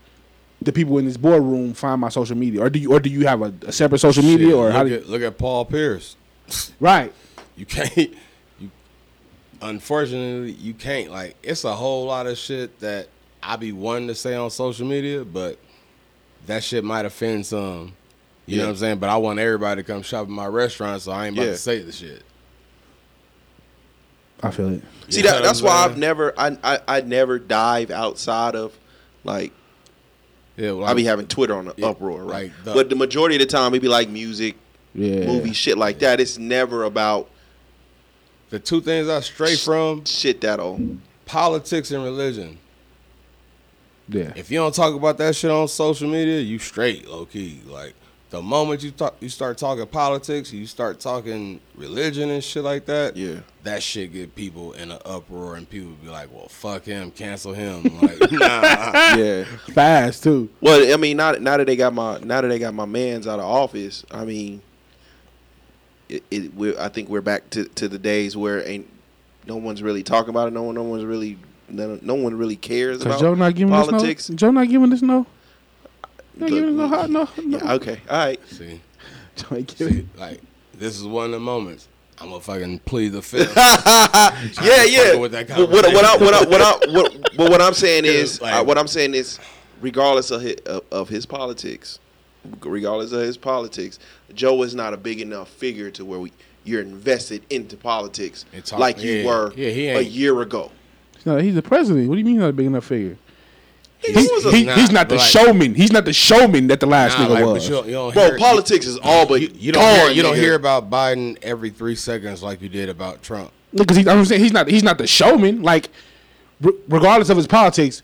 the people in this boardroom find my social media, or do you or do you have a, a separate social media, or look how? Do at look at Paul Pierce. [laughs] right? You can't. You unfortunately you can't. Like it's a whole lot of shit that I be wanting to say on social media, but that shit might offend some. You know what I'm saying? But I want everybody to come shop at my restaurant, so I ain't about Yeah. to say the shit. I feel it. See You know that that's why? I've never I, I I never dive outside of like Yeah, well, I be having Twitter on the Yeah, uproar, right? like the- but the majority of the time, it be like music, Yeah. movie, shit like that. It's never about the two things I stray from: shit that old. politics and religion. Yeah. If you don't talk about that shit on social media, you straight low key. Like the moment you talk, you start talking politics, you start talking religion and shit like that. Yeah. that shit get people in an uproar, and people be like, "Well, fuck him, cancel him." [laughs] Like, nah. Yeah. Fast too. Well, I mean, now, now that they got my now that they got my man's out of office, I mean, it, it we're, I think we're back to, to the days where ain't no one's really talking about it. No one, no one's really, no, no one really cares about Joe not giving politics. this no. Joe not giving this no. Not Look, giving no hot no. no. Yeah, okay, all right. See, [laughs] Joe ain't giving see, like this is one of the moments. I'm gonna fucking plead the fifth. [laughs] yeah, yeah. with that But what, what, I, what, I, what, [laughs] I, what, but what I'm saying is, Like- uh, what I'm saying is, regardless of his, of, of his politics, regardless of his politics, Joe is not a big enough figure to where we you're invested into politics And talk- like you yeah, were yeah, he a year ago. No, he's the president. What do you mean he's not a big enough figure? He He, was he- Nah, he's not the like- showman. He's not the showman that the last Nah, nigga like, was. but you you bro, hear, politics is all but You, you don't gone, hear, you don't nigga. hear about Biden every three seconds like you did about Trump. Because he, I'm saying he's not he's not the showman. Like, re- regardless of his politics,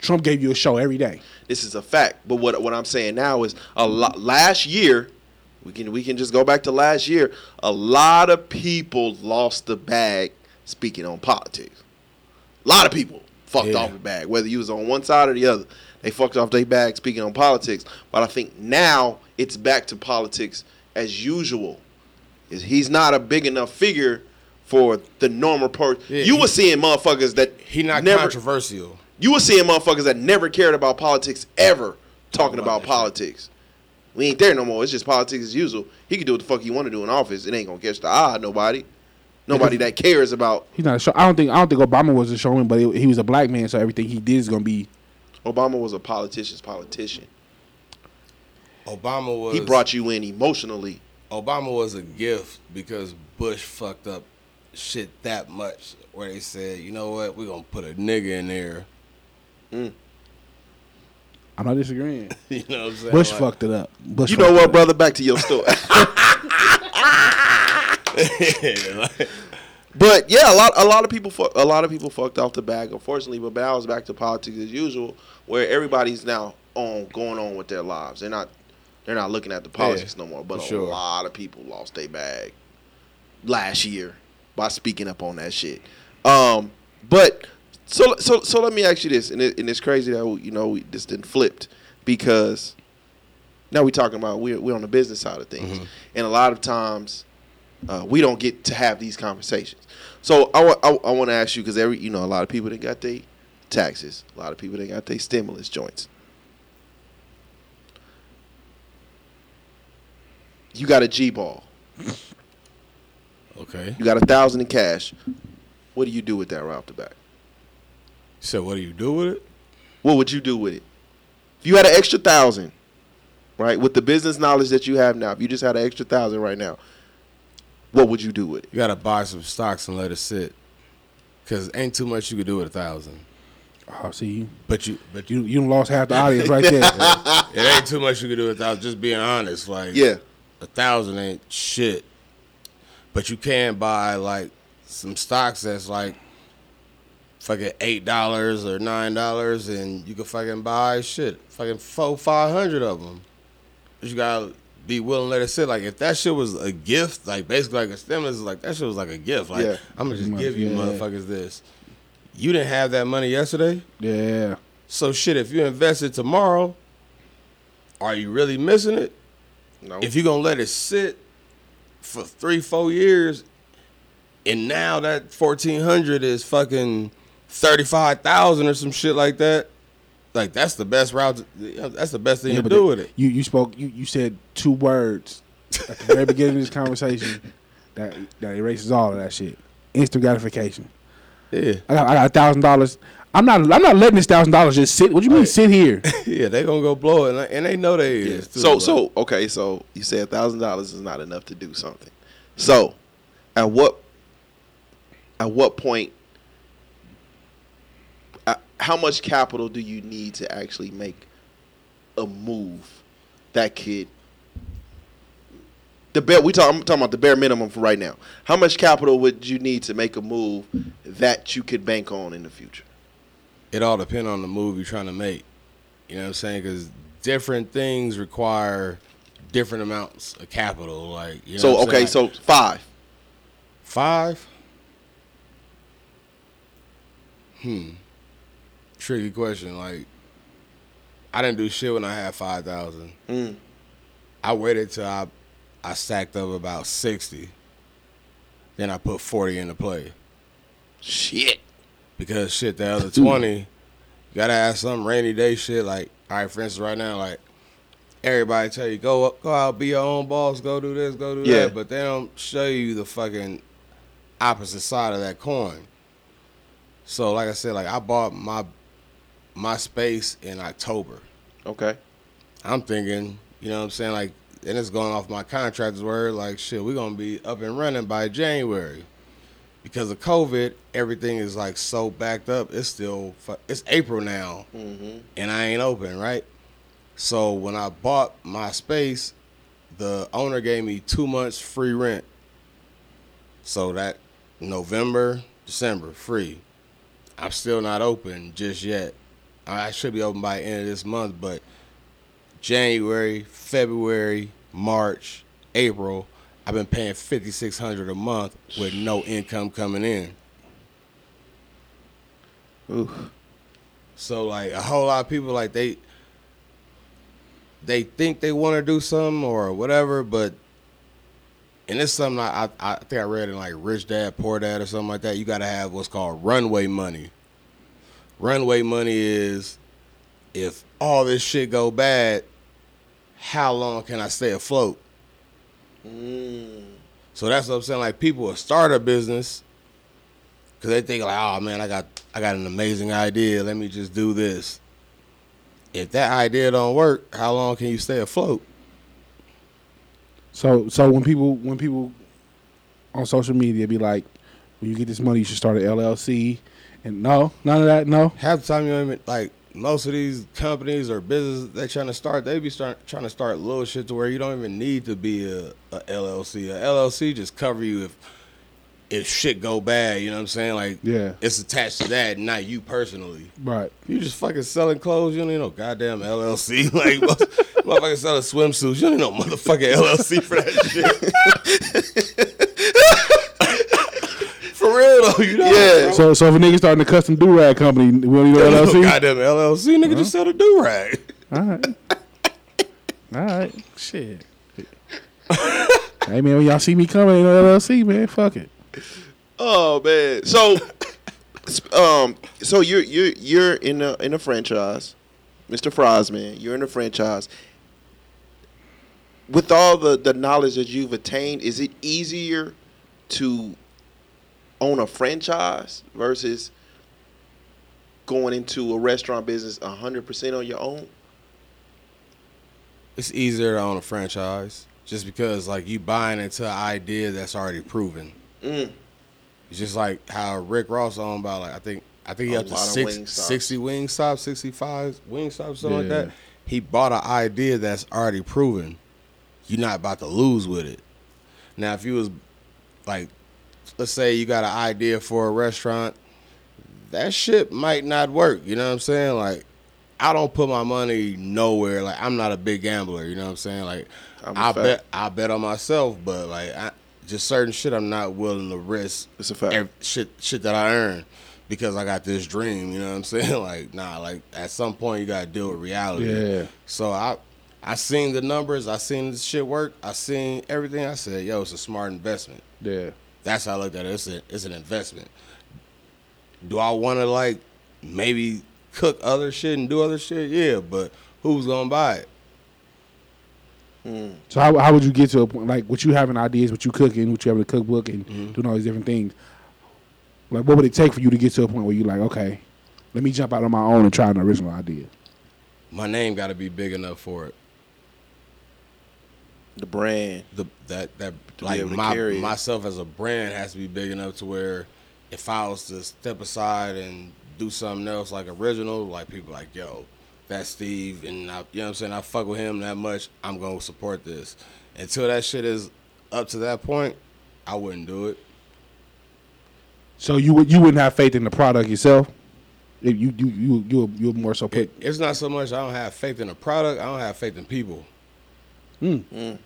Trump gave you a show every day. This is a fact. But what what I'm saying now is a lot last year, we can we can just go back to last year. A lot of people lost the bag speaking on politics. A lot of people fucked Yeah. off the bag, whether you was on one side or the other. They fucked off their bag speaking on politics. But I think now it's back to politics as usual. Is he's not a big enough figure for the normal person. Yeah, you he- were seeing motherfuckers that He not never, controversial. you were seeing motherfuckers that never cared about politics ever talking about about politics. We ain't there no more. It's just politics as usual. He can do what the fuck he want to do in office. It ain't gonna catch the eye of nobody. Nobody that cares about He's not a show. I don't think I don't think Obama was a showman, but he, he was a black man, so everything he did is gonna be. Obama was a politician's politician. Obama was He brought you in emotionally. Obama was a gift because Bush fucked up shit that much where they said, you know what, we're gonna put a nigga in there. Mm. I'm not disagreeing. [laughs] You know what I'm saying? Bush Like, fucked it up. Bush You know what, up. brother? Back to your story. [laughs] [laughs] like, [laughs] But yeah, a lot a lot of people fu- a lot of people fucked off the bag, unfortunately. But now it's back to politics as usual, where everybody's now on going on with their lives. They're not they're not looking at the politics no more. But a sure. lot of people lost their bag last year by speaking up on that shit. Um, but so so so let me ask you this, and, it, and it's crazy that you know we, this didn't flipped because now we're talking about we're we're on the business side of things, and a lot of times uh, we don't get to have these conversations. So I want I, I want to ask you because every you know a lot of people that got their taxes, a lot of people that got their stimulus joints. You got a G ball. okay. You got a thousand in cash. What do you do with that right off the back? So what do you do with it? What would you do with it? If you had an extra thousand, right, with the business knowledge that you have now, if you just had an extra thousand right now, what would you do with it? You gotta buy some stocks and let it sit. Cause ain't too much you could do with a thousand. Oh, see you. But you but You you done lost half the audience right there. [laughs] it ain't too much you could do with a thousand. Just being honest. Like Yeah. a thousand ain't shit. But you can buy like some stocks that's like fucking eight dollars or nine dollars, and you can fucking buy shit, fucking four, five hundred of them. But you gotta be willing to let it sit. Like if that shit was a gift, like basically like a stimulus, like that shit was like a gift. Like Yeah. I'm gonna just Must- give you yeah. motherfuckers this. You didn't have that money yesterday, yeah. so shit. If you invest it tomorrow, are you really missing it? No. if you're gonna let it sit for three, four years, and now that fourteen hundred is fucking thirty five thousand or some shit like that, like that's the best route. To, that's the best thing Yeah, to do the- with it. You you spoke you, you said two words at the very beginning of this conversation that that erases all of that shit. Instant gratification. Yeah, I got I got a thousand dollars. I'm not I'm not letting this thousand dollars just sit. What do you mean sit here? [laughs] yeah, they're gonna go blow it, and- and they know they is. too, So but- so okay, so you said a thousand dollars is not enough to do something. So, at what at what point? How much capital do you need to actually make a move that could? The bare we talk, I'm talking about the bare minimum for right now. How much capital would you need to make a move that you could bank on in the future? It all depends on the move you're trying to make. You know what I'm saying? Because different things require different amounts of capital. Like, you know so okay, so five. Five? Hmm. Tricky question. Like, I didn't do shit when I had five thousand. Mm. I waited till I I stacked up about sixty. Then I put forty into play Shit. because shit, the other [laughs] twenty, you gotta have some rainy day shit. Like, all right, for instance, right now, like everybody tell you go up, go out, be your own boss, go do this, go do Yeah. that, but they don't show you the fucking opposite side of that coin. So, like I said, like I bought my my space in October. Okay. I'm thinking, you know what I'm saying, like, and it's going off my contractor's word, like, shit, we're gonna be up and running by January. Because of COVID, everything is like so backed up. It's still, it's April now, Mm-hmm. and I ain't open, right? So when I bought my space, the owner gave me two months free rent. So that November, December, free. I'm still not open just yet. I should be open by the end of this month, but January, February, March, April, I've been paying fifty six hundred a month with no income coming in. Ooh. So like a whole lot of people like they they think they want to do something or whatever, but and it's something I, I I think I read in like Rich Dad Poor Dad or something like that. You got to have what's called runway money. Runway money is if all this shit go bad, how long can I stay afloat? Mm. So that's what I'm saying. Like people will start a business because they think like, oh man, I got I got an amazing idea. Let me just do this. If that idea don't work, how long can you stay afloat? So so when people when people on social media be like, when you get this money, you should start an LLC. And no, none of that. No. Half the time you don't even like most of these companies or businesses they trying to start, they be start trying to start little shit to where you don't even need to be a, a LLC. A LLC just cover you if if shit go bad. You know what I'm saying? Like Yeah. it's attached to that, not you personally. Right. You just fucking selling clothes. You don't need no goddamn LLC. [laughs] Like motherfuckers selling swimsuits. You don't need no motherfucking LLC for that shit. [laughs] for real though, [laughs] you know. Yeah. So so if a nigga starting a custom do rag company, we don't need no No LLC. goddamn LLC, nigga, just sell the do rag. All right. All right. Shit. hey man, when y'all see me coming, ain't no LLC, man. Fuck it. Oh man. So, um, so you're you're you're in a in a franchise, Mr. Fries, man. You're in a franchise. With all the the knowledge that you've attained, is it easier to own a franchise versus going into a restaurant business hundred percent on your own? It's easier to own a franchise just because like you buying into an idea that's already proven. Mm. It's just like how Rick Ross owned about like I think I think he A up to lot six, wing 60 Wingstops, 65 Wingstops, something like that. He bought an idea that's already proven. You're not about to lose with it. Now, if you was like, let's say you got an idea for a restaurant, that shit might not work. You know what I'm saying? Like, I don't put my money nowhere. Like, I'm not a big gambler. You know what I'm saying? Like, I'm I bet I bet on myself, but like, I, just certain shit I'm not willing to risk It's a fact. ev- shit shit that I earn because I got this dream. You know what I'm [laughs] saying? Like, nah, like at some point you gotta deal with reality. Yeah. So I I seen the numbers, I seen this shit work, I seen everything. I said, yo, it's a smart investment. Yeah. That's how I looked at it. It's, a, it's an investment. Do I want to like maybe cook other shit and do other shit? Yeah, but who's gonna buy it? So how, how would you get to a point like what you having ideas, what you cooking, what you having a cookbook and Mm-hmm. doing all these different things? Like what would it take for you to get to a point where you're like, okay, let me jump out on my own and try an original idea? My name got to be big enough for it. The brand. the that that like my myself as a brand has to be big enough to where if I was to step aside and do something else like original, like people like, yo, that's Steve, and I, you know what I'm saying, I fuck with him that much, I'm gonna support this. Until that shit is up to that point, I wouldn't do it. So you would you wouldn't have faith in the product yourself? If you you you you you more so put It- It's not so much I don't have faith in the product, I don't have faith in people. Mm.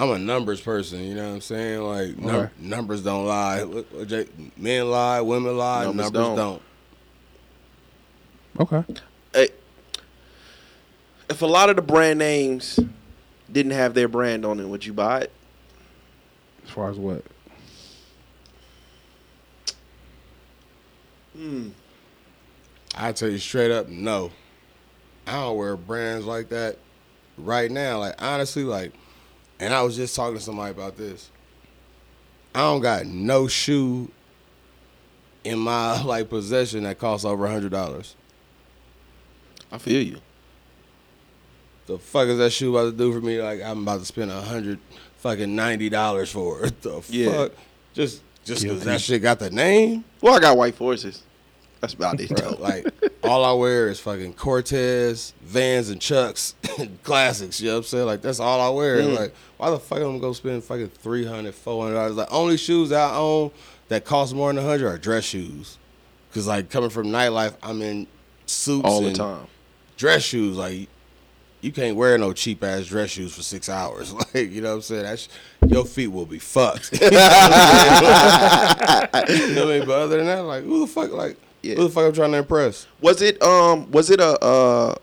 I'm a numbers person, you know what I'm saying? Like num- Okay. numbers don't lie. What- what Jay- Men lie, women lie, Numbers numbers, don't. don't. okay. Hey, if a lot of the brand names didn't have their brand on it, would you buy it? As far as what? Hmm. I tell you straight up, no. I don't wear brands like that right now. Like honestly, like, and I was just talking to somebody about this. I don't got no shoe in my [laughs] like possession that costs over a hundred dollars. I feel you. The fuck is that shoe about to do for me? Like I'm about to spend a hundred fucking ninety dollars for it. The Yeah. fuck? Just just because Guilty. that shit got the name. Well, I got white forces. That's about it. Bro, like all I wear is fucking Cortez, Vans, and Chucks, [laughs] classics. You know what I'm saying? Like that's all I wear. Mm. Like why the fuck I'm gonna go spend fucking 300 400 dollars? Like only shoes I own that cost more than a hundred are dress shoes. Cause like coming from nightlife, I'm in suits all the and time. dress shoes. Like you can't wear no cheap ass dress shoes for six hours. [laughs] Like you know what I'm saying? That's your feet will be fucked. [laughs] you know what I mean? But other than that, like who the fuck like Yeah. who the fuck I'm trying to impress? Was it um was it a uh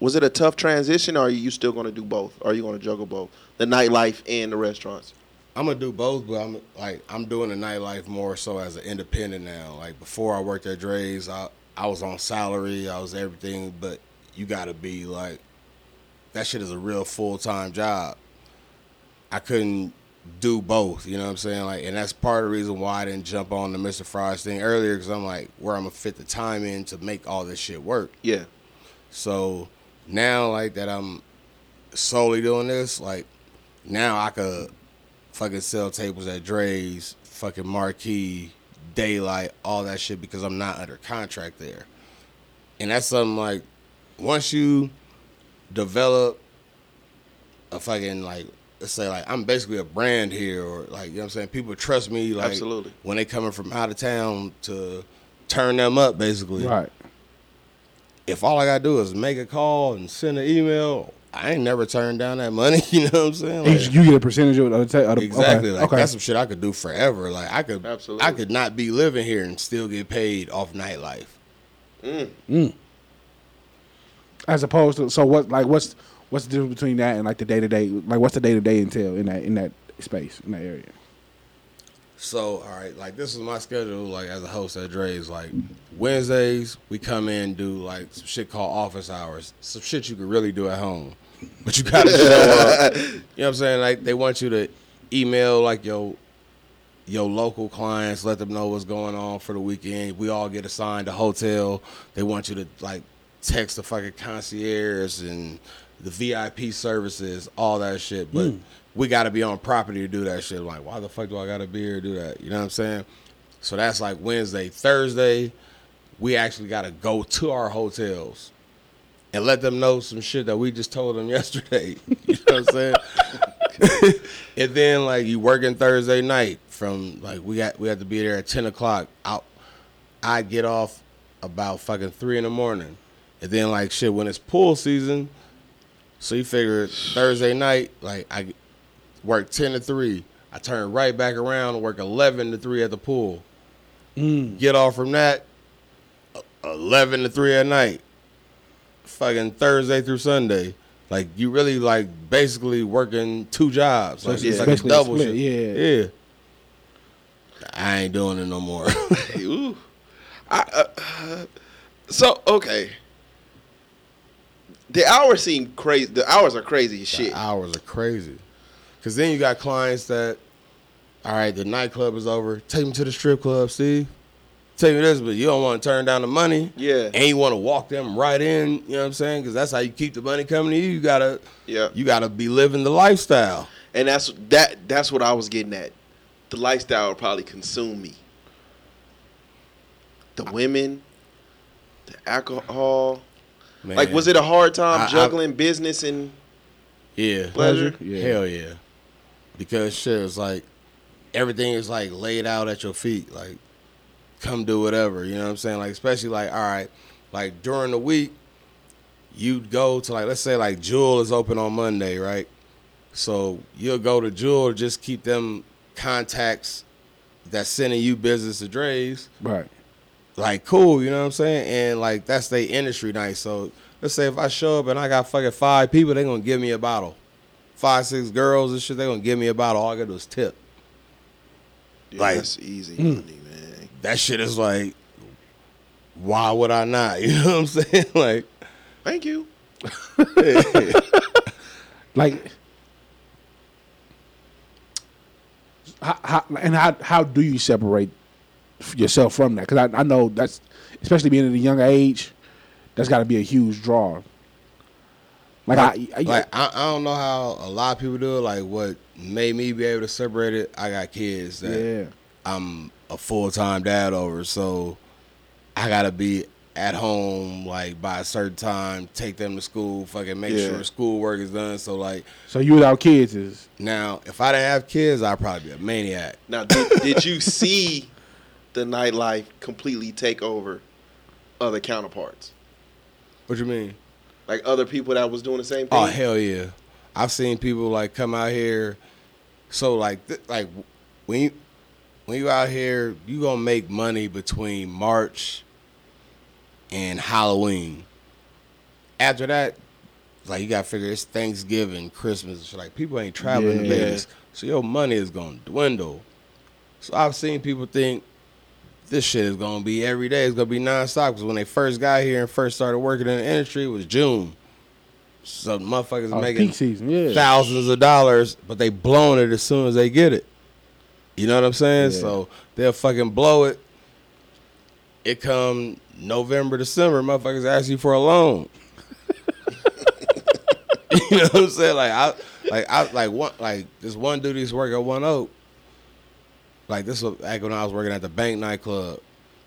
was it a tough transition or are you still gonna do both? Are you gonna juggle both? The nightlife and the restaurants? I'm gonna do both, but I'm like I'm doing the nightlife more so as an independent now. Like before, I worked at Drai's. I I was on salary. I was everything, but you gotta be like that. Shit is a real full time job. I couldn't do both. You know what I'm saying? Like, and that's part of the reason why I didn't jump on the Mr. Fries thing earlier because I'm like, where I'm gonna fit the time in to make all this shit work. Yeah. So now, like that, I'm solely doing this. Like now, I could fucking sell tables at Drai's, fucking Marquee, Daylight, all that shit because I'm not under contract there. And that's something like once you develop a fucking like say like I'm basically a brand here or like you know what I'm saying people trust me like Absolutely. when they coming from out of town to turn them up basically Right. if all I gotta do is make a call and send an email, I ain't never turned down that money. [laughs] You know what I'm saying? You, Like, you get a percentage of the, of the okay, exactly. Like okay. that's some shit I could do forever. Like I could, Absolutely. I could not be living here and still get paid off nightlife. Mm. Mm. As opposed to so what like what's what's the difference between that and like the day to day like what's the day to day entail in that in that space in that area? So, all right, like this is my schedule. Like as a host at Drai's, like Wednesdays we come in do like some shit called office hours. Some shit you could really do at home, but you gotta show up. [laughs] You know what I'm saying? Like they want you to email like your your local clients, let them know what's going on for the weekend. We all get assigned a hotel. They want you to like text the fucking concierge and the VIP services, all that shit. But mm. we got to be on property to do that shit. like, why the fuck do I got to be here to do that? You know what I'm saying? So that's like Wednesday, Thursday. We actually got to go to our hotels and let them know some shit that we just told them [laughs] yesterday. You know what I'm saying? [laughs] and then like you working Thursday night from like we got we had to be there at ten o'clock. Out I get off about fucking three in the morning. And then like shit when it's pool season, so you figure Thursday night, like I work ten to three. I turn right back around and work eleven to three at the pool. Get off from that, eleven to three at night. Fucking Thursday through Sunday. Like you really like basically working two jobs. Like it's it's like a double split, shit. yeah. Yeah. I ain't doing it no more. [laughs] [laughs] Ooh. I, uh, so okay. The hours seem crazy. The hours are crazy as shit. The hours are crazy. Cause then you got clients that, all right, the nightclub is over. Take me to the strip club, Steve. Take me this, but you don't want to turn down the money. Yeah. And you want to walk them right in. You know what I'm saying? Because that's how you keep the money coming to you. You gotta, Yeah. you gotta be living the lifestyle. And that's that. That's what I was getting at. The lifestyle would probably consume me. the women, the alcohol. Man. Like, was it a hard time I- I- juggling business and Yeah. pleasure? Yeah. Hell yeah. Because shit is like everything is like laid out at your feet. Like come do whatever. You know what I'm saying? Like especially like all right, like during the week, you'd go to like let's say like Jewel is open on Monday, right? So you'll go to Jewel to just keep them contacts that's sending you business to Drai's Right. Like cool, you know what I'm saying? And like that's their industry night. So let's say if I show up and I got fucking five people, they're gonna give me a bottle. Five, six girls and shit, they gonna give me a bottle. All I gotta do is tip. Yeah, Like- that's easy Mm. money, man. That shit is like, why would I not? [laughs] You know what I'm saying? [laughs] Like, Thank you. [laughs] Like, how, how and how how do you separate yourself from that? Because I, I know that's especially being at a young age, that's got to be a huge draw. Like, I, I like I, I don't know how a lot of people do it. Like what made me be able to separate it. I got kids that yeah, I'm a full time dad over, so I gotta be at home like by a certain time, take them to school, fucking make Yeah. sure schoolwork is done. So like so you without kids is now, if I didn't have kids, I'd probably be a maniac. Now, did, did you see the nightlife completely take over other counterparts? What you mean? Like other people that was doing the same oh, thing? Oh hell yeah! I've seen people like come out here. So like th- like when you when you out here, you gonna make money between March and Halloween. After that, like you gotta figure it's Thanksgiving, Christmas, and shit. like people ain't traveling to Yeah. Vegas, so your money is gonna dwindle. So I've seen people think this shit is gonna be every day. It's gonna be nonstop. Because when they first got here and first started working in the industry, it was June. So motherfuckers oh, making season. Yeah, thousands of dollars, but they blowing it as soon as they get it. You know what I'm saying? Yeah. So they'll fucking blow it. It come November, December, motherfuckers ask you for a loan. [laughs] you know what I'm saying? Like I like I like one like this one dude used to work at One Oak. Like this was back when I was working at the bank nightclub.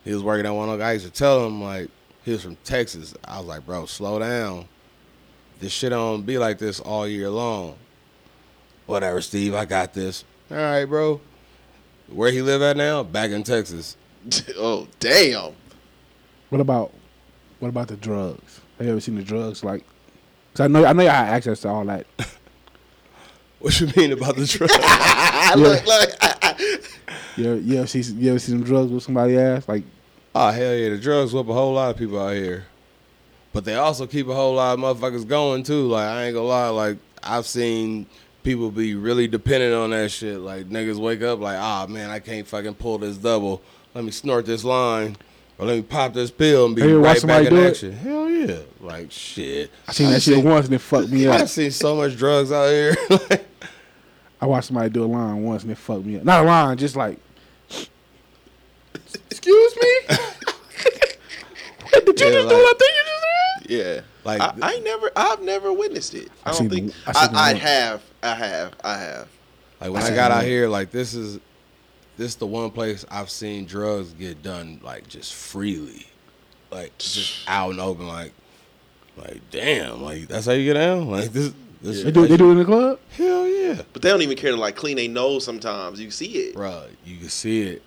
He was working at One Oak. I used to tell him like he was from Texas. I was like, bro, slow down. This shit don't be like this all year long. Whatever, Steve, I got this. All right, bro. Where he live at now? Back in Texas. [laughs] oh, damn. What about what about the drugs? Have you ever seen the drugs? Like, cause I know I know you had access to all that. [laughs] What you mean about the drugs? [laughs] look, look. You ever, you ever see you ever see them drugs with somebody ass? Like, oh hell yeah, the drugs whip a whole lot of people out here. But they also keep a whole lot of motherfuckers going too. Like I ain't gonna lie, like I've seen people be really dependent on that shit. Like niggas wake up like, ah man, I can't fucking pull this double. Let me snort this line. Or let me pop this pill and be Have you ever watched right back in do it? action. Hell yeah. Like shit. I seen that shit once and it fucked me [laughs] up. I've seen so much drugs out here. [laughs] I watched somebody do a line once and it fucked me up. Not a line, just like, excuse me. [laughs] Did you Yeah, just do like- that thing you just said? Yeah. Like- I, I never, I've never witnessed it. I I don't think. the- I I, I have. I have. I have. Like when I I, got out here, like this is this is the one place I've seen drugs get done like just freely, like just out and open. Like, like damn, like that's how you get down. Like this, this They do, they do it in the club? hell yeah, But they don't even care to like clean their nose. Sometimes you see it. bro. You can see it.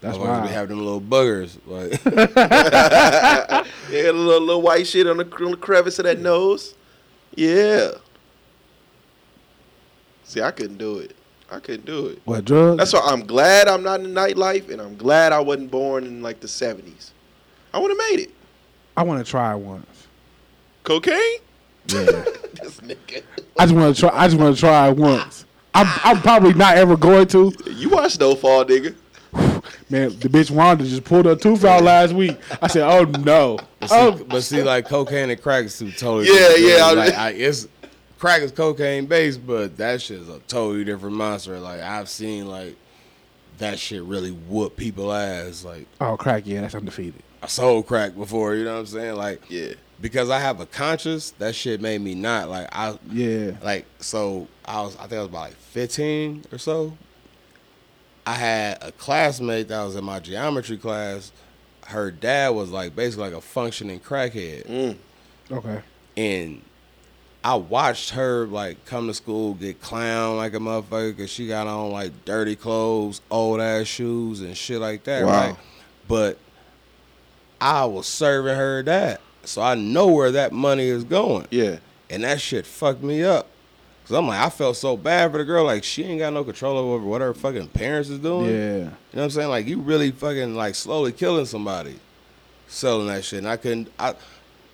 That's That's why. why we have them little buggers. Like, [laughs] [laughs] Yeah, a little, little white shit on the, on the crevice of that nose. Yeah. See, I couldn't do it. I couldn't do it. What, drugs? That's why I'm glad I'm not in the nightlife, and I'm glad I wasn't born in like the '70s. I would have made it. I want to try once. Cocaine? Yeah. [laughs] this nigga. I just want to try. I just want to try it once. I'm, I'm probably not ever going to. You watch Snowfall, nigga. [sighs] Man, the bitch Wanda just pulled her tooth out last week. I said, "Oh no!" but see, Oh, but see, like cocaine and crack is two totally. Yeah, different yeah, things. I- Like, I, it's crack is cocaine based, but that shit is a totally different monster. Like I've seen like that shit really whoop people ass. Like oh, crack. Yeah, that's undefeated. I sold crack before, you know what I'm saying? Like Yeah. Because I have a conscience, that shit made me not like I Yeah. like so I was I think I was about like 15 or so. I had a classmate that was in my geometry class her dad was like basically like a functioning crackhead, Mm. Okay. and I watched her like come to school get clown like a motherfucker because she got on like dirty clothes, old ass shoes, and shit like that. Wow. Right, but I was serving her that, so I know where that money is going. Yeah. And that shit fucked me up. Cause I'm like, I felt so bad for the girl. Like she ain't got no control over what her fucking parents is doing. Yeah. You know what I'm saying? Like you really fucking like slowly killing somebody, selling that shit. And I couldn't. I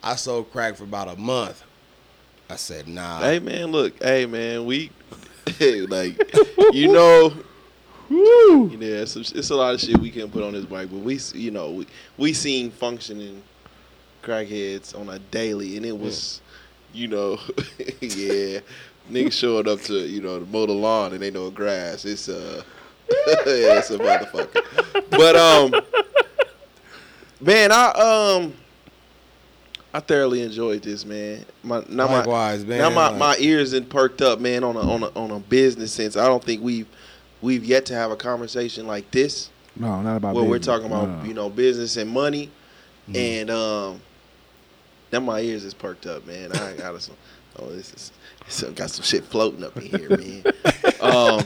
I sold crack for about a month. I said, nah. Hey man, look, hey man, we [laughs] like you know, Woo. yeah, it's, it's a lot of shit we can put on this bike, but we, you know, we we seen functioning crackheads on a daily, and it was, you know, [laughs] yeah, niggas showing up to you know to mow the lawn and they know grass. It's uh, [laughs] yeah, it's a motherfucker. But um, man, I um. I thoroughly enjoyed this, man. My now my man. now my, my ears and perked up, man, on a on a on a business sense. I don't think we've we've yet to have a conversation like this No, not about. where we're talking about No. you know business and money, Mm-hmm. and um, now my ears is perked up, man. I got some. Oh, this is so got some shit floating up in here, man. [laughs] um,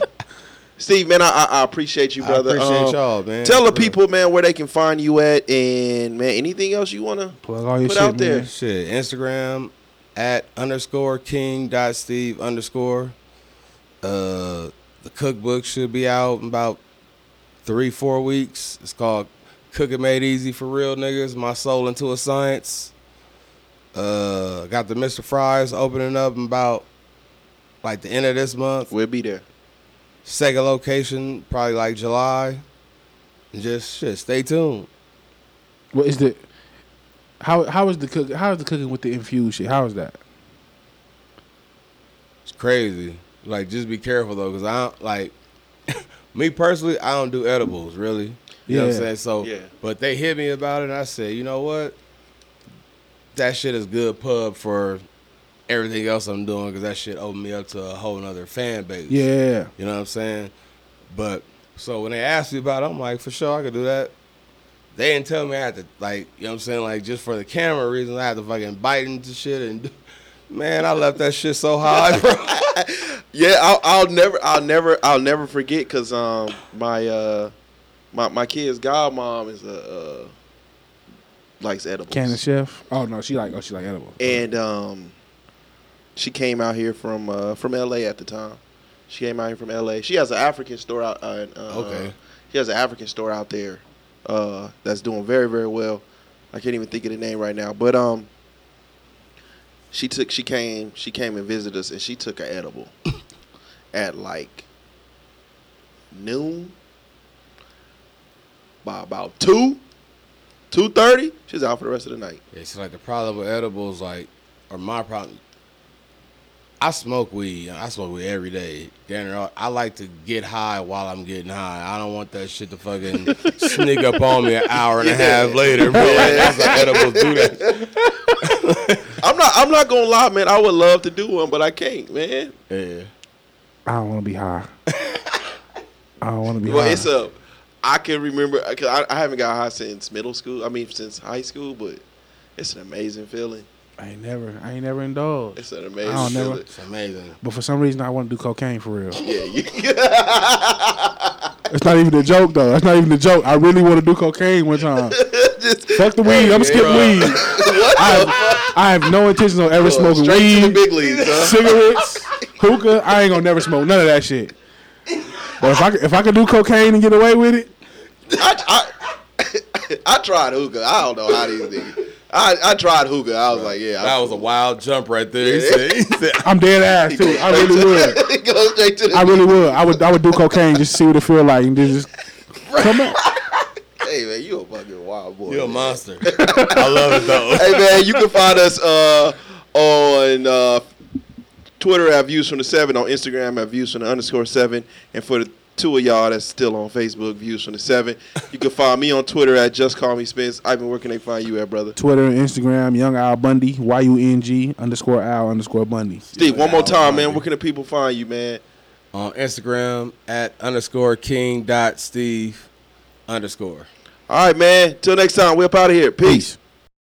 Steve, man, I, I I appreciate you, I brother. appreciate Um, y'all, man. Tell the people, man, where they can find you at, and man, anything else you wanna Plug all your put shit, out there. man. Shit, Instagram at underscore king dot steve underscore. Uh, the cookbook should be out in about three four weeks. It's called Cooking Made Easy for Real Niggas. My soul into a science. Uh, got the Mr. Fries opening up in about like the end of this month. We'll be there. Second location probably like July. And just shit, stay tuned. What is the? How how is the cook? How is the cooking with the infused shit? How is that? It's crazy. Like, just be careful though, because I don't like [laughs] me personally. I don't do edibles, really. You know what I'm Yeah. saying? So, Yeah. but they hit me about it, and I said, you know what? That shit is good pub for everything else I'm doing, because that shit opened me up to a whole nother fan base. Yeah. You know what I'm saying? But so when they asked me about it, I'm like, for sure, I could do that. They didn't tell me I had to, like, you know what I'm saying? Like, just for the camera reasons, I had to fucking bite into shit. And [laughs] man, I left that shit so high, bro. [laughs] Yeah, I'll, I'll never, I'll never, I'll never forget because um my uh my my kid's godmom is a uh, likes edibles. Cannon chef. Oh no, she like oh she like edible. and um she came out here from uh from L.A. at the time. She came out here from L.A. She has an African store out. Uh, uh, Okay. She has an African store out there uh that's doing very very well. I can't even think of the name right now, but um. She took. She came. She came and visited us, and she took an edible [laughs] at like noon. By about two, two thirty, she's out for the rest of the night. Yeah, it's like the problem with edibles, like, or my problem. I smoke weed. I smoke weed every day. Damn I like to get high while I'm getting high. I don't want that shit to fucking [laughs] sneak up on me an hour and a half later, bro. Like, that's how edibles do that. [laughs] I'm not. I'm not gonna lie, man. I would love to do one, but I can't, man. Yeah. I don't want to be high. [laughs] I don't want to be Well, high. it's a. I can remember because I, I haven't got high since middle school. I mean, since high school, but it's an amazing feeling. I ain't never, I ain't never indulged. It's an amazing I don't never- It's amazing. But for some reason, I want to do cocaine for real. Yeah, you, [laughs] It's not even a joke though. That's not even a joke. I really want to do cocaine one time. [laughs] Fuck the weed. I'm skipping weed. [laughs] what I have, I have no intentions of ever smoking straight to the weed, big leagues, huh? cigarettes, hookah. I ain't gonna never smoke none of that shit. But if I could- if I could do cocaine and get away with it, I, I, [laughs] I tried hookah. I don't know how these niggas. I, I tried hookah. I was like, yeah. That was a wild jump right there. He said, he said I'm dead [laughs] ass too. I really would. [laughs] Go straight to the. I really would. I would. I would do cocaine just to see what it feel like and just come on. Hey man, you a fucking wild boy. You're a monster. I love it though. hey man, you can find us uh, on uh, Twitter at Views from the Seven, on Instagram at Views from the underscore Seven, and for the two of y'all that's still on Facebook, Views from the Seven, you can find me on Twitter at Just Call Me Spence. Ivan, where can they find you at, brother? Twitter and Instagram, Young Al Bundy, Y U N G underscore Al underscore Bundy. Steve, one more time, man. Bundy. Where can the people find you, man? On Instagram at underscore king dot steve underscore. All right, man. Till next time, we up out of here. Peace. Peace.